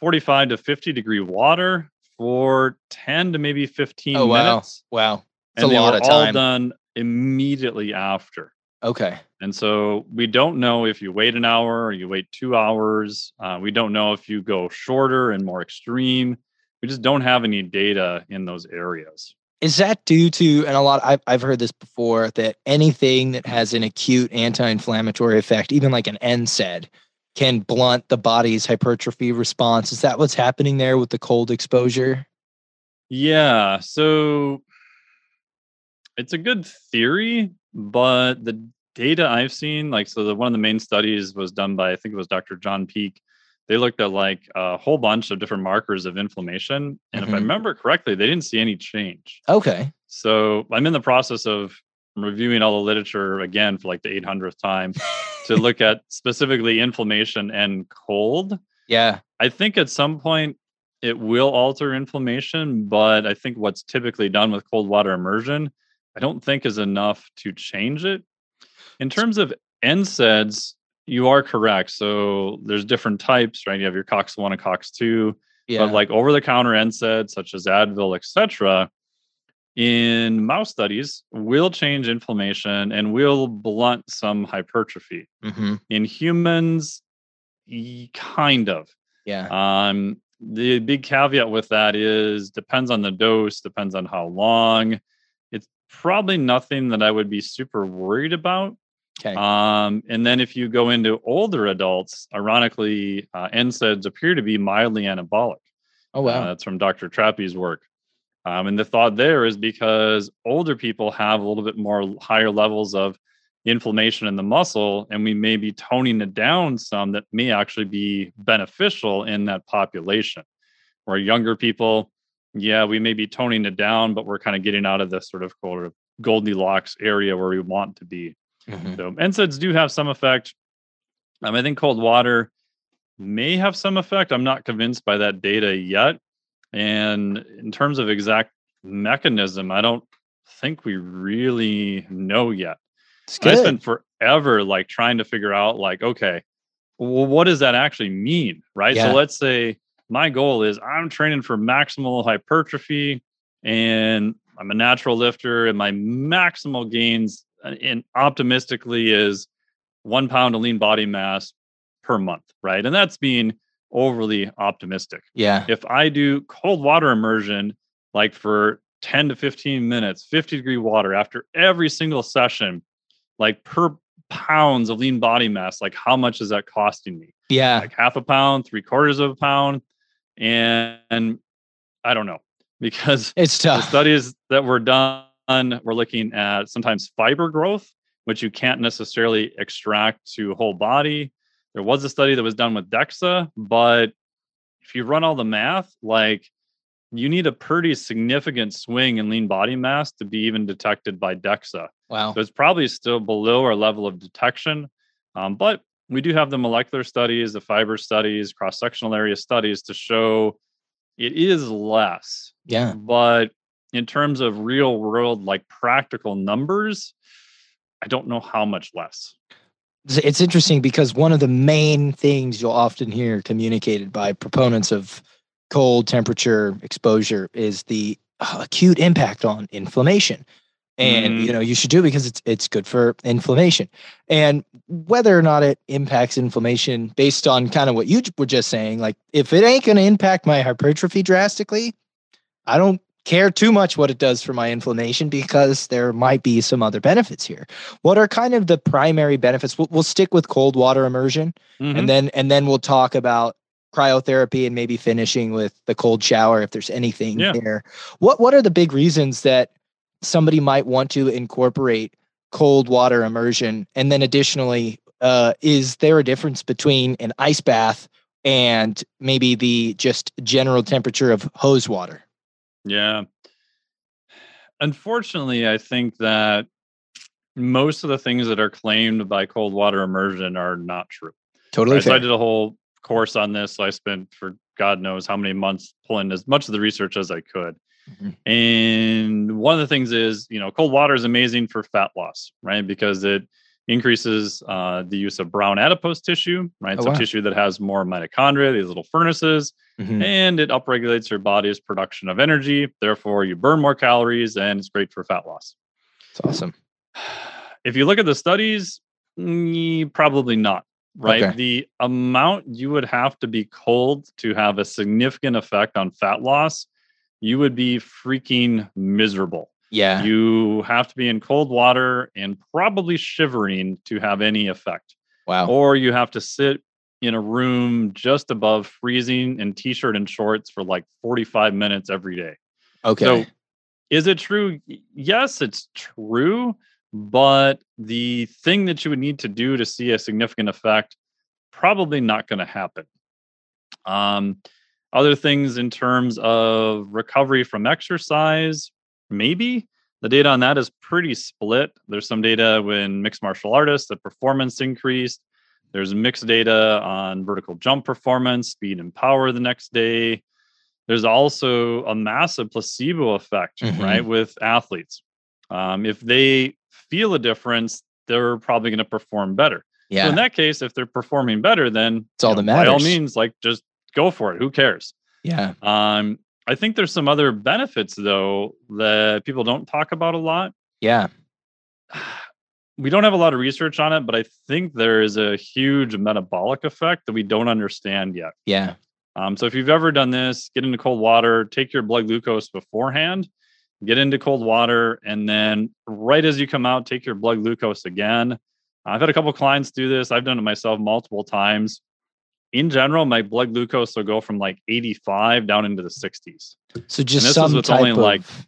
45 to 50 degree water for 10 to maybe 15 oh, wow. minutes. Wow. It's and a lot of time. all done immediately after. Okay. And so we don't know if you wait an hour or you wait two hours. Uh, we don't know if you go shorter and more extreme. We just don't have any data in those areas. Is that due to, and a lot, I've, I've heard this before, that anything that has an acute anti inflammatory effect, even like an NSAID, can blunt the body's hypertrophy response. Is that what's happening there with the cold exposure? Yeah. So it's a good theory, but the data I've seen, like, so the one of the main studies was done by, I think it was Dr. John Peake. They looked at like a whole bunch of different markers of inflammation. And mm-hmm. if I mm-hmm. remember correctly, they didn't see any change. Okay. So I'm in the process of reviewing all the literature again for like the 800th time to look at specifically inflammation and cold. Yeah. I think at some point it will alter inflammation, but I think what's typically done with cold water immersion, I don't think is enough to change it. In terms of NSAIDs, you are correct. So there's different types, right? You have your COX 1 and COX 2. Yeah. But like over the counter NSAIDs such as Advil, etc., in mouse studies will change inflammation and will blunt some hypertrophy. Mm-hmm. In humans, kind of. Yeah. Um, the big caveat with that is depends on the dose, depends on how long. It's probably nothing that I would be super worried about. Okay. Um, and then if you go into older adults, ironically, uh, NSAIDs appear to be mildly anabolic. Oh wow, uh, that's from Dr. Trappe's work. Um, and the thought there is because older people have a little bit more higher levels of inflammation in the muscle, and we may be toning it down some that may actually be beneficial in that population. Where younger people, yeah, we may be toning it down, but we're kind of getting out of this sort of Goldilocks area where we want to be. Mm-hmm. So NSAIDs do have some effect. Um, I think cold water may have some effect. I'm not convinced by that data yet. And in terms of exact mechanism, I don't think we really know yet. I spent forever like trying to figure out like, okay, well, what does that actually mean? Right. Yeah. So let's say my goal is I'm training for maximal hypertrophy and I'm a natural lifter and my maximal gains and uh, optimistically is one pound of lean body mass per month. Right. And that's being overly optimistic. Yeah. If I do cold water immersion, like for 10 to 15 minutes, 50 degree water after every single session, like per pounds of lean body mass, like how much is that costing me? Yeah. Like half a pound, three quarters of a pound. And, and I don't know because it's tough. The studies that were done, we're looking at sometimes fiber growth, which you can't necessarily extract to whole body. There was a study that was done with DEXA, but if you run all the math, like you need a pretty significant swing in lean body mass to be even detected by DEXA. Wow. So it's probably still below our level of detection. Um, but we do have the molecular studies, the fiber studies, cross sectional area studies to show it is less. Yeah. But in terms of real world, like practical numbers, I don't know how much less. It's interesting because one of the main things you'll often hear communicated by proponents of cold temperature exposure is the uh, acute impact on inflammation. And mm. you know you should do it because it's it's good for inflammation. And whether or not it impacts inflammation based on kind of what you were just saying like if it ain't going to impact my hypertrophy drastically i don't care too much what it does for my inflammation because there might be some other benefits here. What are kind of the primary benefits? We'll, we'll stick with cold water immersion mm-hmm. and then and then we'll talk about cryotherapy and maybe finishing with the cold shower if there's anything yeah. there. What what are the big reasons that somebody might want to incorporate cold water immersion and then additionally uh, is there a difference between an ice bath and maybe the just general temperature of hose water? Yeah. Unfortunately, I think that most of the things that are claimed by cold water immersion are not true. Totally. So I did a whole course on this. So I spent for God knows how many months pulling as much of the research as I could. Mm-hmm. And one of the things is, you know, cold water is amazing for fat loss, right? Because it increases uh, the use of brown adipose tissue, right? Oh, so wow. tissue that has more mitochondria, these little furnaces, Mhm. and it upregulates your body's production of energy. Therefore, you burn more calories, and it's great for fat loss. It's awesome. If you look at the studies, mm, probably not. Right. Okay. The amount you would have to be cold to have a significant effect on fat loss, you would be freaking miserable. Yeah. You have to be in cold water and probably shivering to have any effect. wow. Or you have to sit in a room just above freezing in t shirt and shorts for like 45 minutes every day. okay. So, is it true? Yes, it's true. But the thing that you would need to do to see a significant effect, probably not going to happen. Um, other things in terms of recovery from exercise, maybe the data on that is pretty split. There's some data when mixed martial artists, the performance increased. There's mixed data on vertical jump performance, speed and power the next day. There's also a massive placebo effect, Mhm. right, with athletes. Um, if they feel a difference, they're probably going to perform better. So yeah. in that case, if they're performing better, then It's all you that By all means, like just go for it. Who cares? yeah. Um, I think there's some other benefits though that people don't talk about a lot. Yeah. We don't have a lot of research on it, but I think there is a huge metabolic effect that we don't understand yet. Yeah. Um, so if you've ever done this, get into cold water, take your blood glucose beforehand, get into cold water, and then right as you come out, take your blood glucose again. I've had a couple clients do this. I've done it myself multiple times. In general, my blood glucose will go from like 85 down into the 60s. So just this is some with type only, of like, Four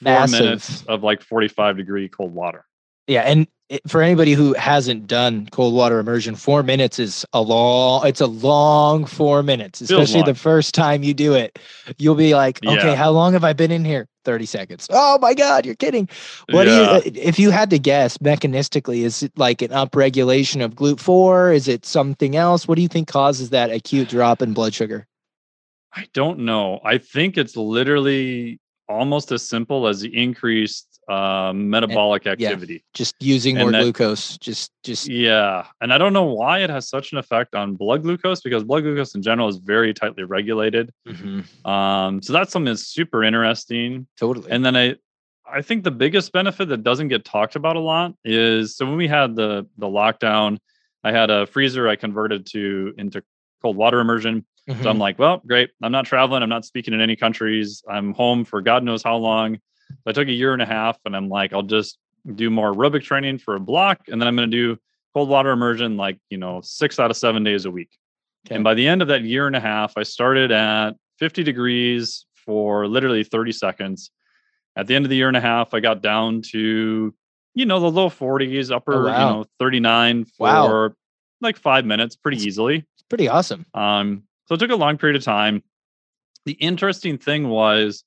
Massive. minutes of like 45 degree cold water. yeah. And it, for anybody who hasn't done cold water immersion, four minutes is a long. It's a long four minutes, especially the first time you do it. You'll be like, okay, Yeah. how long have I been in here? Thirty seconds. Oh my god, you're kidding. What Yeah. do you? Uh, if you had to guess mechanistically, is it like an upregulation of GLUT4? Is it something else? What do you think causes that acute drop in blood sugar? I don't know. I think it's literally almost as simple as the increased uh, metabolic activity. Just using And more that- glucose. Just, just Yeah. And I don't know why it has such an effect on blood glucose because blood glucose in general is very tightly regulated. Mhm. Um, so that's something that's super interesting. totally. And then I I think the biggest benefit that doesn't get talked about a lot is so when we had the the lockdown, I had a freezer I converted to into cold water immersion. So Mhm. I'm like, well, great. I'm not traveling. I'm not speaking in any countries. I'm home for God knows how long. So I took a year and a half and I'm like, I'll just do more aerobic training for a block. And then I'm going to do cold water immersion like, you know, six out of seven days a week. Okay. And by the end of that year and a half, I started at 50 degrees for literally 30 seconds. At the end of the year and a half, I got down to, you know, the low 40s, upper, Oh, wow. you know, 39 for Wow. like five minutes pretty That's- easily. It's pretty awesome. Um, so it took a long period of time. The interesting thing was,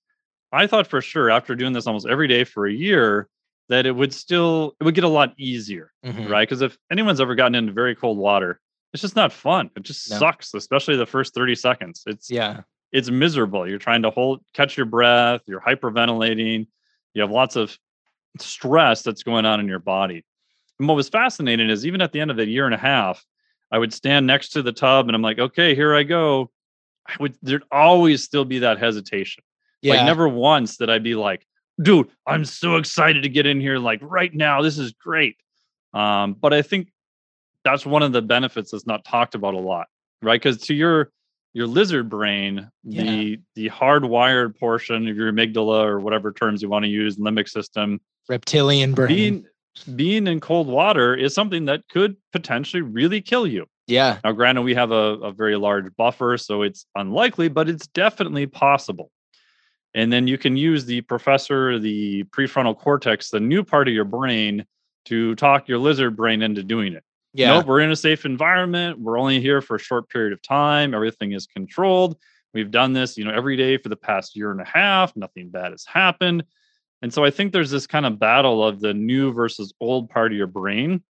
I thought for sure after doing this almost every day for a year that it would still it would get a lot easier, Mhm. right? Because if anyone's ever gotten into very cold water, it's just not fun. It just No. sucks, especially the first 30 seconds. It's Yeah. it's miserable. You're trying to hold catch your breath, you're hyperventilating, you have lots of stress that's going on in your body. And what was fascinating is even at the end of the year and a half, I would stand next to the tub and I'm like, okay, here I go. I would there'd always still be that hesitation. Yeah. Like never once did I'd be like, dude, I'm so excited to get in here like right now. This is great. Um, but I think that's one of the benefits that's not talked about a lot, right? Because to your your lizard brain, Yeah. the the hardwired portion of your amygdala or whatever terms you want to use, limbic system, Reptilian brain. being being in cold water is something that could potentially really kill you. yeah. Now, granted, we have a, a very large buffer, so it's unlikely, but it's definitely possible. And then you can use the professor, the prefrontal cortex, the new part of your brain, to talk your lizard brain into doing it. Yeah. Nope, we're in a safe environment. We're only here for a short period of time. Everything is controlled. We've done this, you know, every day for the past year and a half. Nothing bad has happened. And so I think there's this kind of battle of the new versus old part of your brain.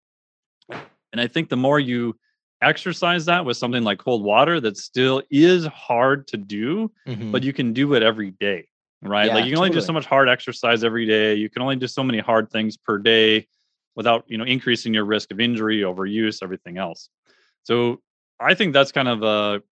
And I think the more you exercise that with something like cold water that still is hard to do, Mhm. but you can do it every day, right? Yeah, like you can only do so much hard exercise every day. You can only do so many hard things per day. without you know increasing your risk of injury, overuse, everything else. So I think that's kind of a,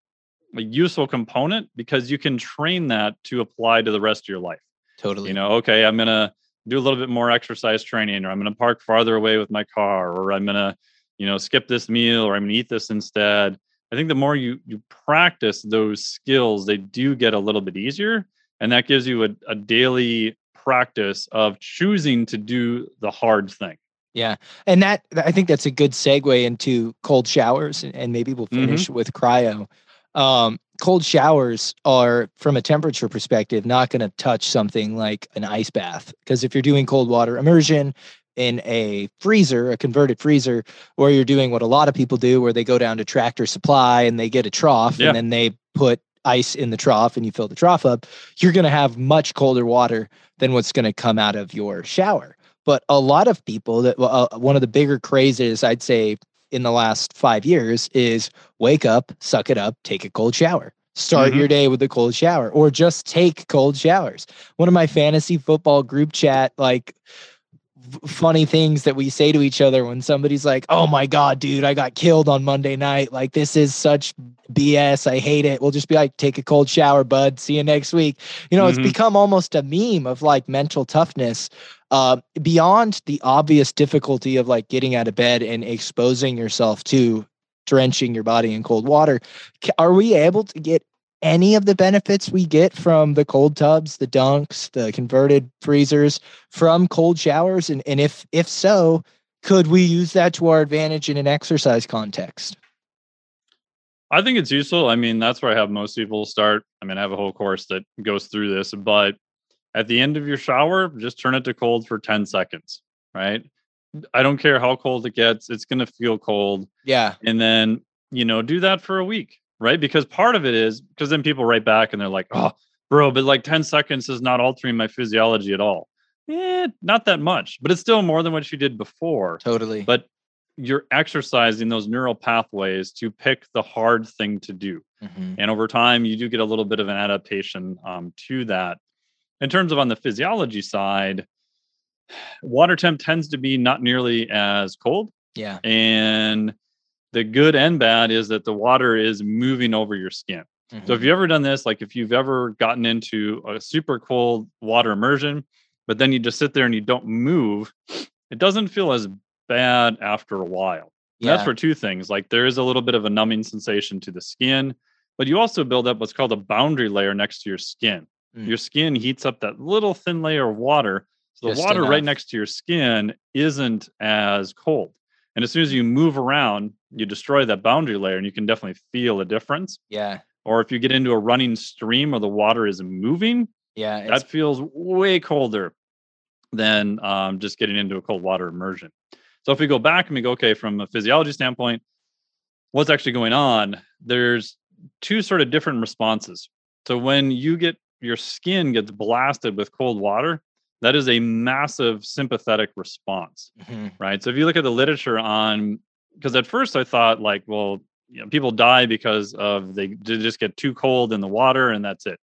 a useful component because you can train that to apply to the rest of your life. Totally. You know, okay, I'm gonna do a little bit more exercise training, or I'm gonna park farther away with my car, or I'm gonna, you know, skip this meal, or I'm gonna eat this instead. I think the more you you practice those skills, they do get a little bit easier, and that gives you a, a daily practice of choosing to do the hard thing. Yeah. And that I think that's a good segue into cold showers and maybe we'll Mm-hmm. finish with cryo. Um, cold showers are from a temperature perspective not going to touch something like an ice bath because if you're doing cold water immersion in a freezer, a converted freezer, or you're doing what a lot of people do where they go down to Tractor Supply and they get a trough Yeah. and then they put ice in the trough and you fill the trough up, you're going to have much colder water than what's going to come out of your shower. But a lot of people that well, uh, one of the bigger crazes I'd say in the last five years is wake up, suck it up, take a cold shower. Start Mhm. your day with a cold shower or just take cold showers. One of my fantasy football group chat, like funny things that we say to each other when somebody's like, Oh my God, dude, I got killed on Monday night. Like, this is such BS. I hate it. We'll just be like, Take a cold shower, bud. See you next week. You know, Mhm. it's become almost a meme of like mental toughness uh, beyond the obvious difficulty of like getting out of bed and exposing yourself to drenching your body in cold water are we able to get any of the benefits we get from the cold tubs the dunks the converted freezers from cold showers and, and if if so could we use that to our advantage in an exercise context I think it's useful. I mean, that's where I have most people start. I mean, I have a whole course that goes through this, but at the end of your shower, just turn it to cold for 10 seconds, right? I don't care how cold it gets, it's going to feel cold. yeah And then, you know, do that for a week, right? Because part of it is because then people write back and they're like, oh, bro, but like 10 seconds is not altering my physiology at all. Eh, not that much, but it's still more than what you did before totally but you're exercising those neural pathways to pick the hard thing to do Mhm. and over time you do get a little bit of an adaptation um, to that in terms of on the physiology side water temp tends to be not nearly as cold yeah and the good and bad is that the water is moving over your skin so if Mhm. you've ever done this, like if you've ever gotten into a super cold water immersion, but then you just sit there and you don't move, it doesn't feel as bad after a while. And That's for two things. Like there is a little bit of a numbing sensation to the skin, but you also build up what's called a boundary layer next to your skin. Mm. Your skin heats up that little thin layer of water. So the Just water right next to your skin isn't as cold. And as soon as you move around, you destroy that boundary layer and you can definitely feel a difference yeah or if you get into a running stream or the water is moving, yeah that feels way colder than um, just getting into a cold water immersion. So if we go back and we go, okay, from a physiology standpoint, what's actually going on? There's two sort of different responses. So when you get your skin gets blasted with cold water, that is a massive sympathetic response Mhm. right? So if you look at the literature on, because at first I thought like, well, you know, people die because of they, they just get too cold in the water and that's it.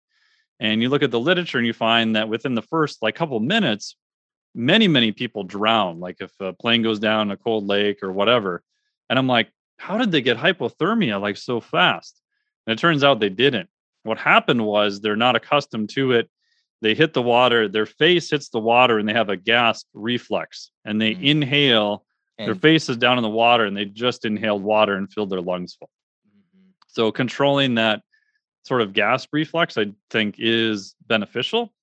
And you look at the literature and you find that within the first like couple minutes, many many people drown. Like if a plane goes down a cold lake or whatever, and I'm like, how did they get hypothermia like so fast? And it turns out they didn't. What happened was they're not accustomed to it they hit the water, their face hits the water, and they have a gasp reflex, and they Mm. inhale. their face is down in the water, and they just inhaled water and filled their lungs full. Mhm. So controlling that sort of gasp reflex, I think, is beneficial.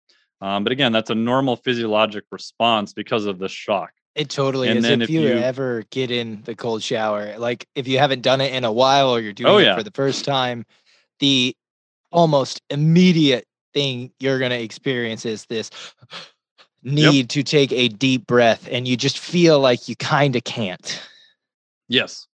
Um, but again, that's a normal physiologic response because of the shock. It totally And is. If, if you, you- ever get in the cold shower, like if you haven't done it in a while or you're doing Oh, it yeah. for the first time, the almost immediate thing you're going to experience is this need to take a deep breath and you just feel like you kind of can't. Yes.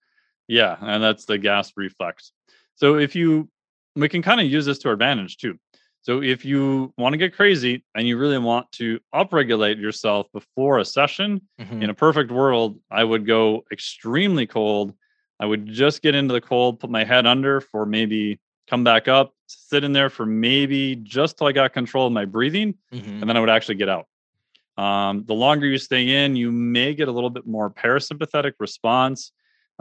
Yeah. And that's the gasp reflex. So if you, we can kind of use this to our advantage too. So if you want to get crazy and you really want to upregulate yourself before a session, Mhm. in a perfect world, I would go extremely cold. I would just get into the cold, put my head under for maybe come back up, sit in there for maybe just till I got control of my breathing, Mhm. and then I would actually get out. Um, the longer you stay in, you may get a little bit more parasympathetic response.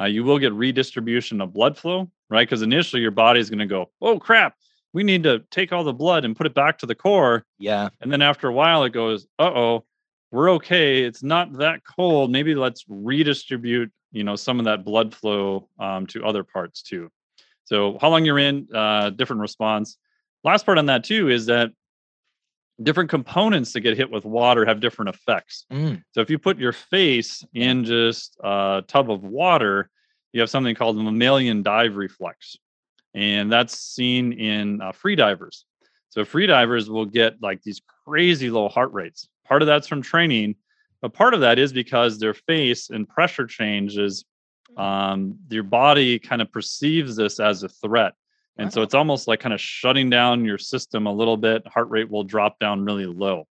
Uh, you will get redistribution of blood flow, right? Because initially your body is going to go, oh crap, we need to take all the blood and put it back to the core. Yeah. And then after a while, it goes, uh oh, we're okay. It's not that cold. Maybe let's redistribute, you know, some of that blood flow um, to other parts too. So how long you're in, uh, different response. Last part on that too is that different components that get hit with water have different effects. Mm. So if you put your face in just a tub of water, you have something called mammalian dive reflex, and that's seen in uh, free divers. So free divers will get like these crazy low heart rates. Part of that's from training, but part of that is because their face and pressure changes. Um, your body kind of perceives this as a threat. And so it's almost like kind of shutting down your system a little bit. Heart rate will drop down really low.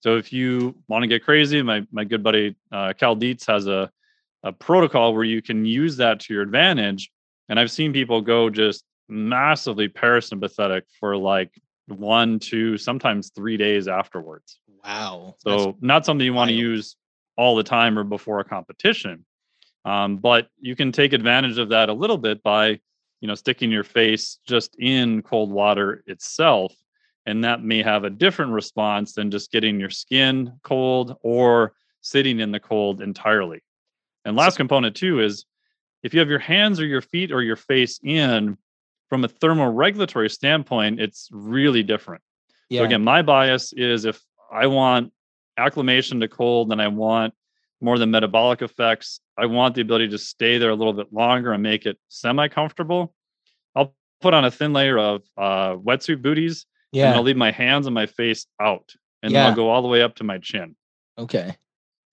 So if you want to get crazy, my my good buddy uh, Cal Dietz has a a protocol where you can use that to your advantage. And I've seen people go just massively parasympathetic for like one, two, sometimes three days afterwards. Wow. So That's- not something you want to use all the time or before a competition. Um, but you can take advantage of that a little bit by, you know, sticking your face just in cold water itself. And that may have a different response than just getting your skin cold or sitting in the cold entirely. And last component too is if you have your hands or your feet or your face in from a thermoregulatory standpoint, it's really different. yeah. So again, my bias is if I want acclimation to cold and I want more than metabolic effects, I want the ability to stay there a little bit longer and make it semi-comfortable. I'll put on a thin layer of uh, wetsuit booties Yeah. and. I'll leave my hands and my face out, and then I'll go all the way up to my chin. Okay.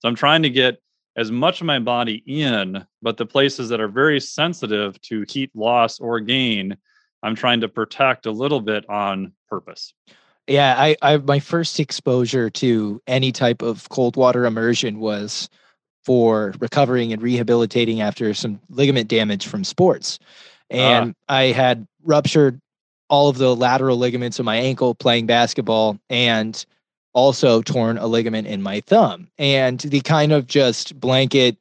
So I'm trying to get as much of my body in, but the places that are very sensitive to heat loss or gain, I'm trying to protect a little bit on purpose. Yeah, I, I my first exposure to any type of cold water immersion was for recovering and rehabilitating after some ligament damage from sports. Ah. And I had ruptured all of the lateral ligaments of my ankle playing basketball and also torn a ligament in my thumb. And the kind of just blanket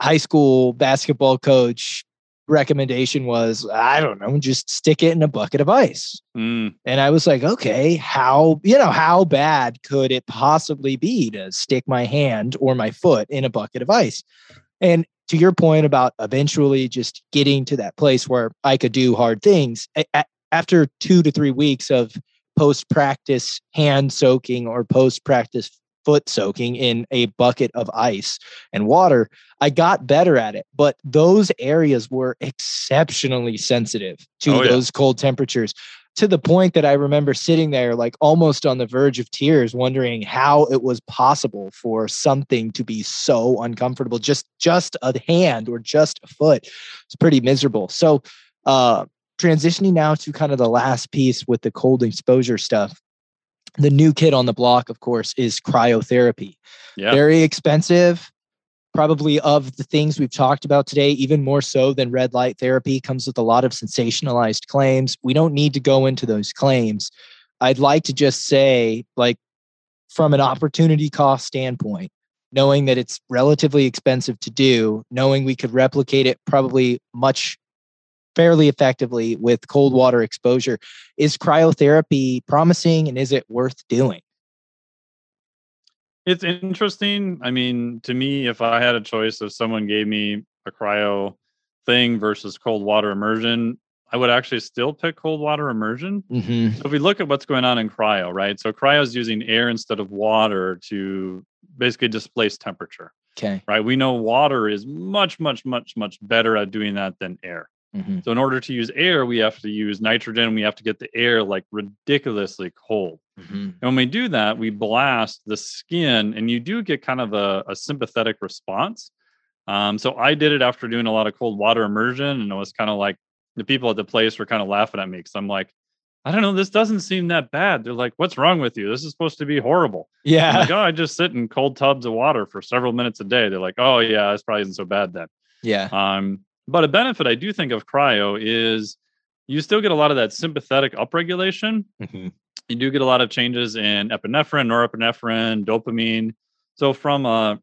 high school basketball coach recommendation was I don't know, just stick it in a bucket of ice. Mm, And I was like, okay, how, you know, how bad could it possibly be to stick my hand or my foot in a bucket of ice? And to your point about eventually just getting to that place where I could do hard things, after two to three weeks of post practice hand soaking or post practice foot soaking in a bucket of ice and water, I got better at it. But those areas were exceptionally sensitive to Oh, yeah. those cold temperatures to the point that I remember sitting there like almost on the verge of tears wondering how it was possible for something to be so uncomfortable just just a hand or just a foot it's pretty miserable so uh transitioning now to kind of the last piece with the cold exposure stuff the new kid on the block of course is cryotherapy. Yeah. very expensive probably of the things we've talked about today even more so than red light therapy comes with a lot of sensationalized claims. We don't need to go into those claims. I'd like to just say like from an opportunity cost standpoint knowing that it's relatively expensive to do knowing we could replicate it probably much fairly effectively with cold water exposure is cryotherapy promising and is it worth doing It's interesting. I mean, to me, if I had a choice, if someone gave me a cryo thing versus cold water immersion, I would actually still pick cold water immersion. mm-hmm. So if we look at what's going on in cryo, right? So cryo is using air instead of water to basically displace temperature, okay right? We know water is much, much, much, much better at doing that than air. Mm-hmm. So in order to use air, we have to use nitrogen. We have to get the air like ridiculously cold. Mm-hmm. And when we do that, we blast the skin, and you do get kind of a, a sympathetic response. Um, so I did it after doing a lot of cold water immersion, and it was kind of like the people at the place were kind of laughing at me because I'm like, I don't know, this doesn't seem that bad. They're like, What's wrong with you? This is supposed to be horrible. I'm Yeah. like, oh, I just sit in cold tubs of water for several minutes a day. They're like, Oh, yeah, this probably isn't so bad then. Yeah. Um, but a benefit I do think of cryo is you still get a lot of that sympathetic upregulation. Mhm. You do get a lot of changes in epinephrine, norepinephrine, dopamine. So from a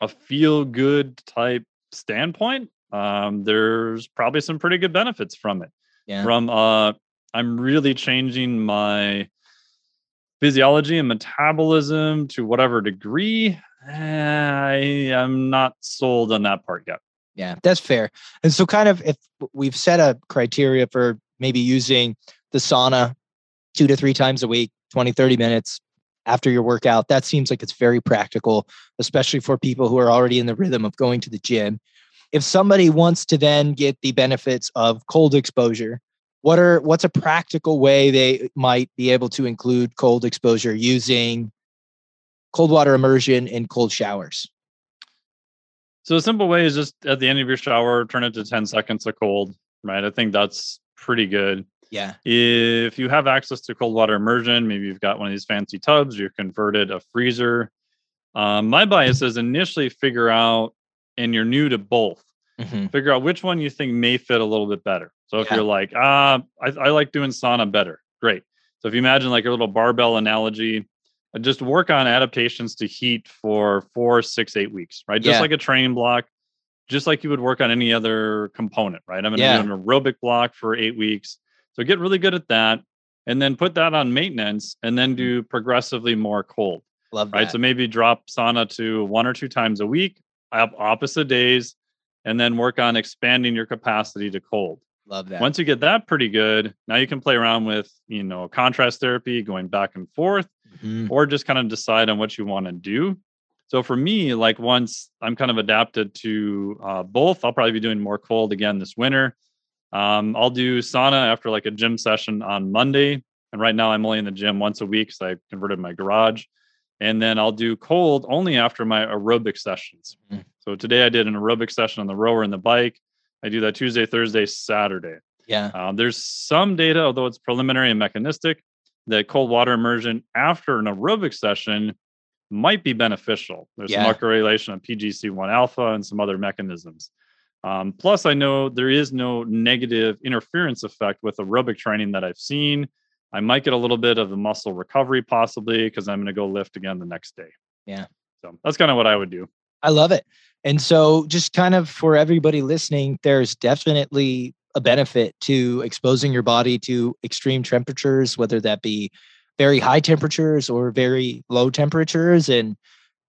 a feel good type standpoint, um, there's probably some pretty good benefits from it. Yeah. From uh, I'm really changing my physiology and metabolism to whatever degree. eh, I am not sold on that part yet. Yeah, that's fair. And so, kind of, if we've set a criteria for maybe using the sauna two to three times a week, 20, 30 minutes after your workout, that seems like it's very practical, especially for people who are already in the rhythm of going to the gym. If somebody wants to then get the benefits of cold exposure, what are what's a practical way they might be able to include cold exposure using cold water immersion and cold showers? So a simple way is just at the end of your shower, turn it to 10 seconds of cold, right? I think that's pretty good. Yeah. If you have access to cold water immersion, maybe you've got one of these fancy tubs, you've converted a freezer. Um, my bias is initially figure out, and you're new to both, Mhm. figure out which one you think may fit a little bit better. So if Yeah. you're like, ah, I, I like doing sauna better, great. So if you imagine like a little barbell analogy, just work on adaptations to heat for four, six, eight weeks, right? Just Yeah. like a training block, just like you would work on any other component, right? I'm going to Yeah. do an aerobic block for eight weeks. So get really good at that and then put that on maintenance and then do mm-hmm. progressively more cold, Love that. right? So maybe drop sauna to one or two times a week, opposite days, and then work on expanding your capacity to cold. Love that. Once you get that pretty good, now you can play around with, you know, contrast therapy, going back and forth, Mhm. or just kind of decide on what you want to do. So for me, like once I'm kind of adapted to uh, both, I'll probably be doing more cold again this winter. Um, I'll do sauna after like a gym session on Monday. And right now I'm only in the gym once a week because I converted my garage. And then I'll do cold only after my aerobic sessions. Mhm. So today I did an aerobic session on the rower and the bike. I do that Tuesday, Thursday, Saturday. yeah. Um, there's some data, although it's preliminary and mechanistic, that cold water immersion after an aerobic session might be beneficial. There's Yeah. some upregulation of PGC1 alpha and some other mechanisms. Um, plus, I know there is no negative interference effect with aerobic training that I've seen. I might get a little bit of the muscle recovery possibly because I'm going to go lift again the next day. Yeah. So that's kind of what I would do. I love it. And so, just kind of for everybody listening, there's definitely a benefit to exposing your body to extreme temperatures, whether that be very high temperatures or very low temperatures, and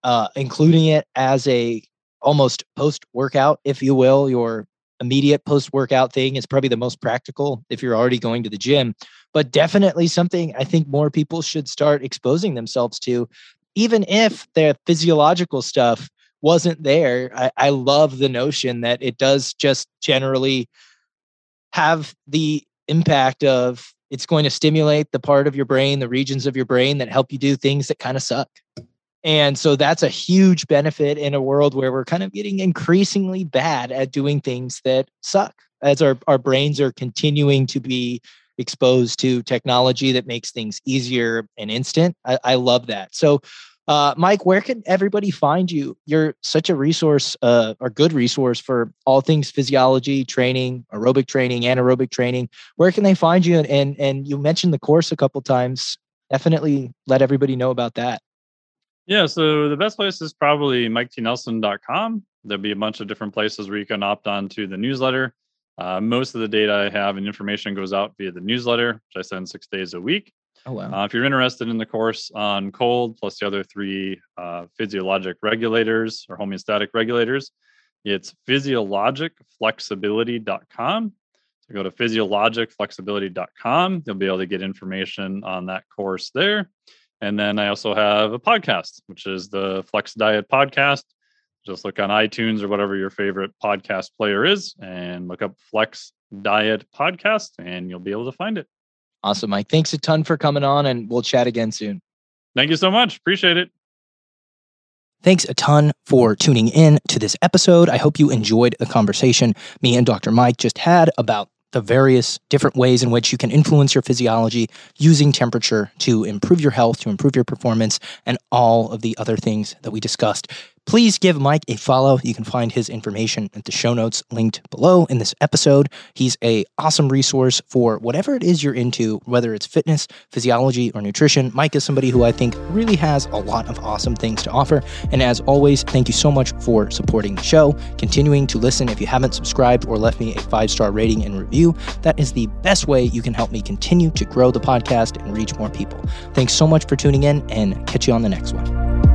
uh, including it as a almost post workout, if you will, your immediate post workout thing is probably the most practical if you're already going to the gym, but definitely something I think more people should start exposing themselves to, even if the physiological stuff wasn't there. I, I love the notion that it does just generally have the impact of it's going to stimulate the part of your brain, the regions of your brain that help you do things that kind of suck. And so that's a huge benefit in a world where we're kind of getting increasingly bad at doing things that suck as our, our brains are continuing to be exposed to technology that makes things easier and instant. I, I love that. So uh, Mike, where can everybody find you? You're such a resource, uh, good resource for all things physiology training, aerobic training, anaerobic training. Where can they find you? And and, and you mentioned the course a couple times. Definitely let everybody know about that. Yeah, so the best place is probably miketnelson.com. There'll be a bunch of different places where you can opt on to the newsletter. Uh, most of the data I have and information goes out via the newsletter, which I send six days a week. Oh wow. Uh, if you're interested in the course on cold, plus the other three uh, physiologic regulators or homeostatic regulators, it's physiologicflexibility.com. So go to physiologicflexibility.com. You'll be able to get information on that course there. And then I also have a podcast, which is the Flex Diet Podcast. Just look on iTunes or whatever your favorite podcast player is and look up Flex Diet Podcast and you'll be able to find it. Awesome, Mike. Thanks a ton for coming on, and we'll chat again soon. Thank you so much. Appreciate it. Thanks a ton for tuning in to this episode. I hope you enjoyed the conversation me and Dr. Mike just had about the various different ways in which you can influence your physiology using temperature to improve your health, to improve your performance, and all of the other things that we discussed. Please give Mike a follow. You can find his information at the show notes linked below in this episode. He's a awesome resource for whatever it is you're into, whether it's fitness, physiology, or nutrition. Mike is somebody who I think really has a lot of awesome things to offer. And as always, thank you so much for supporting the show, continuing to listen. If you haven't subscribed or left me a five star rating and review, that is the best way you can help me continue to grow the podcast and reach more people. Thanks so much for tuning in and catch you on the next one.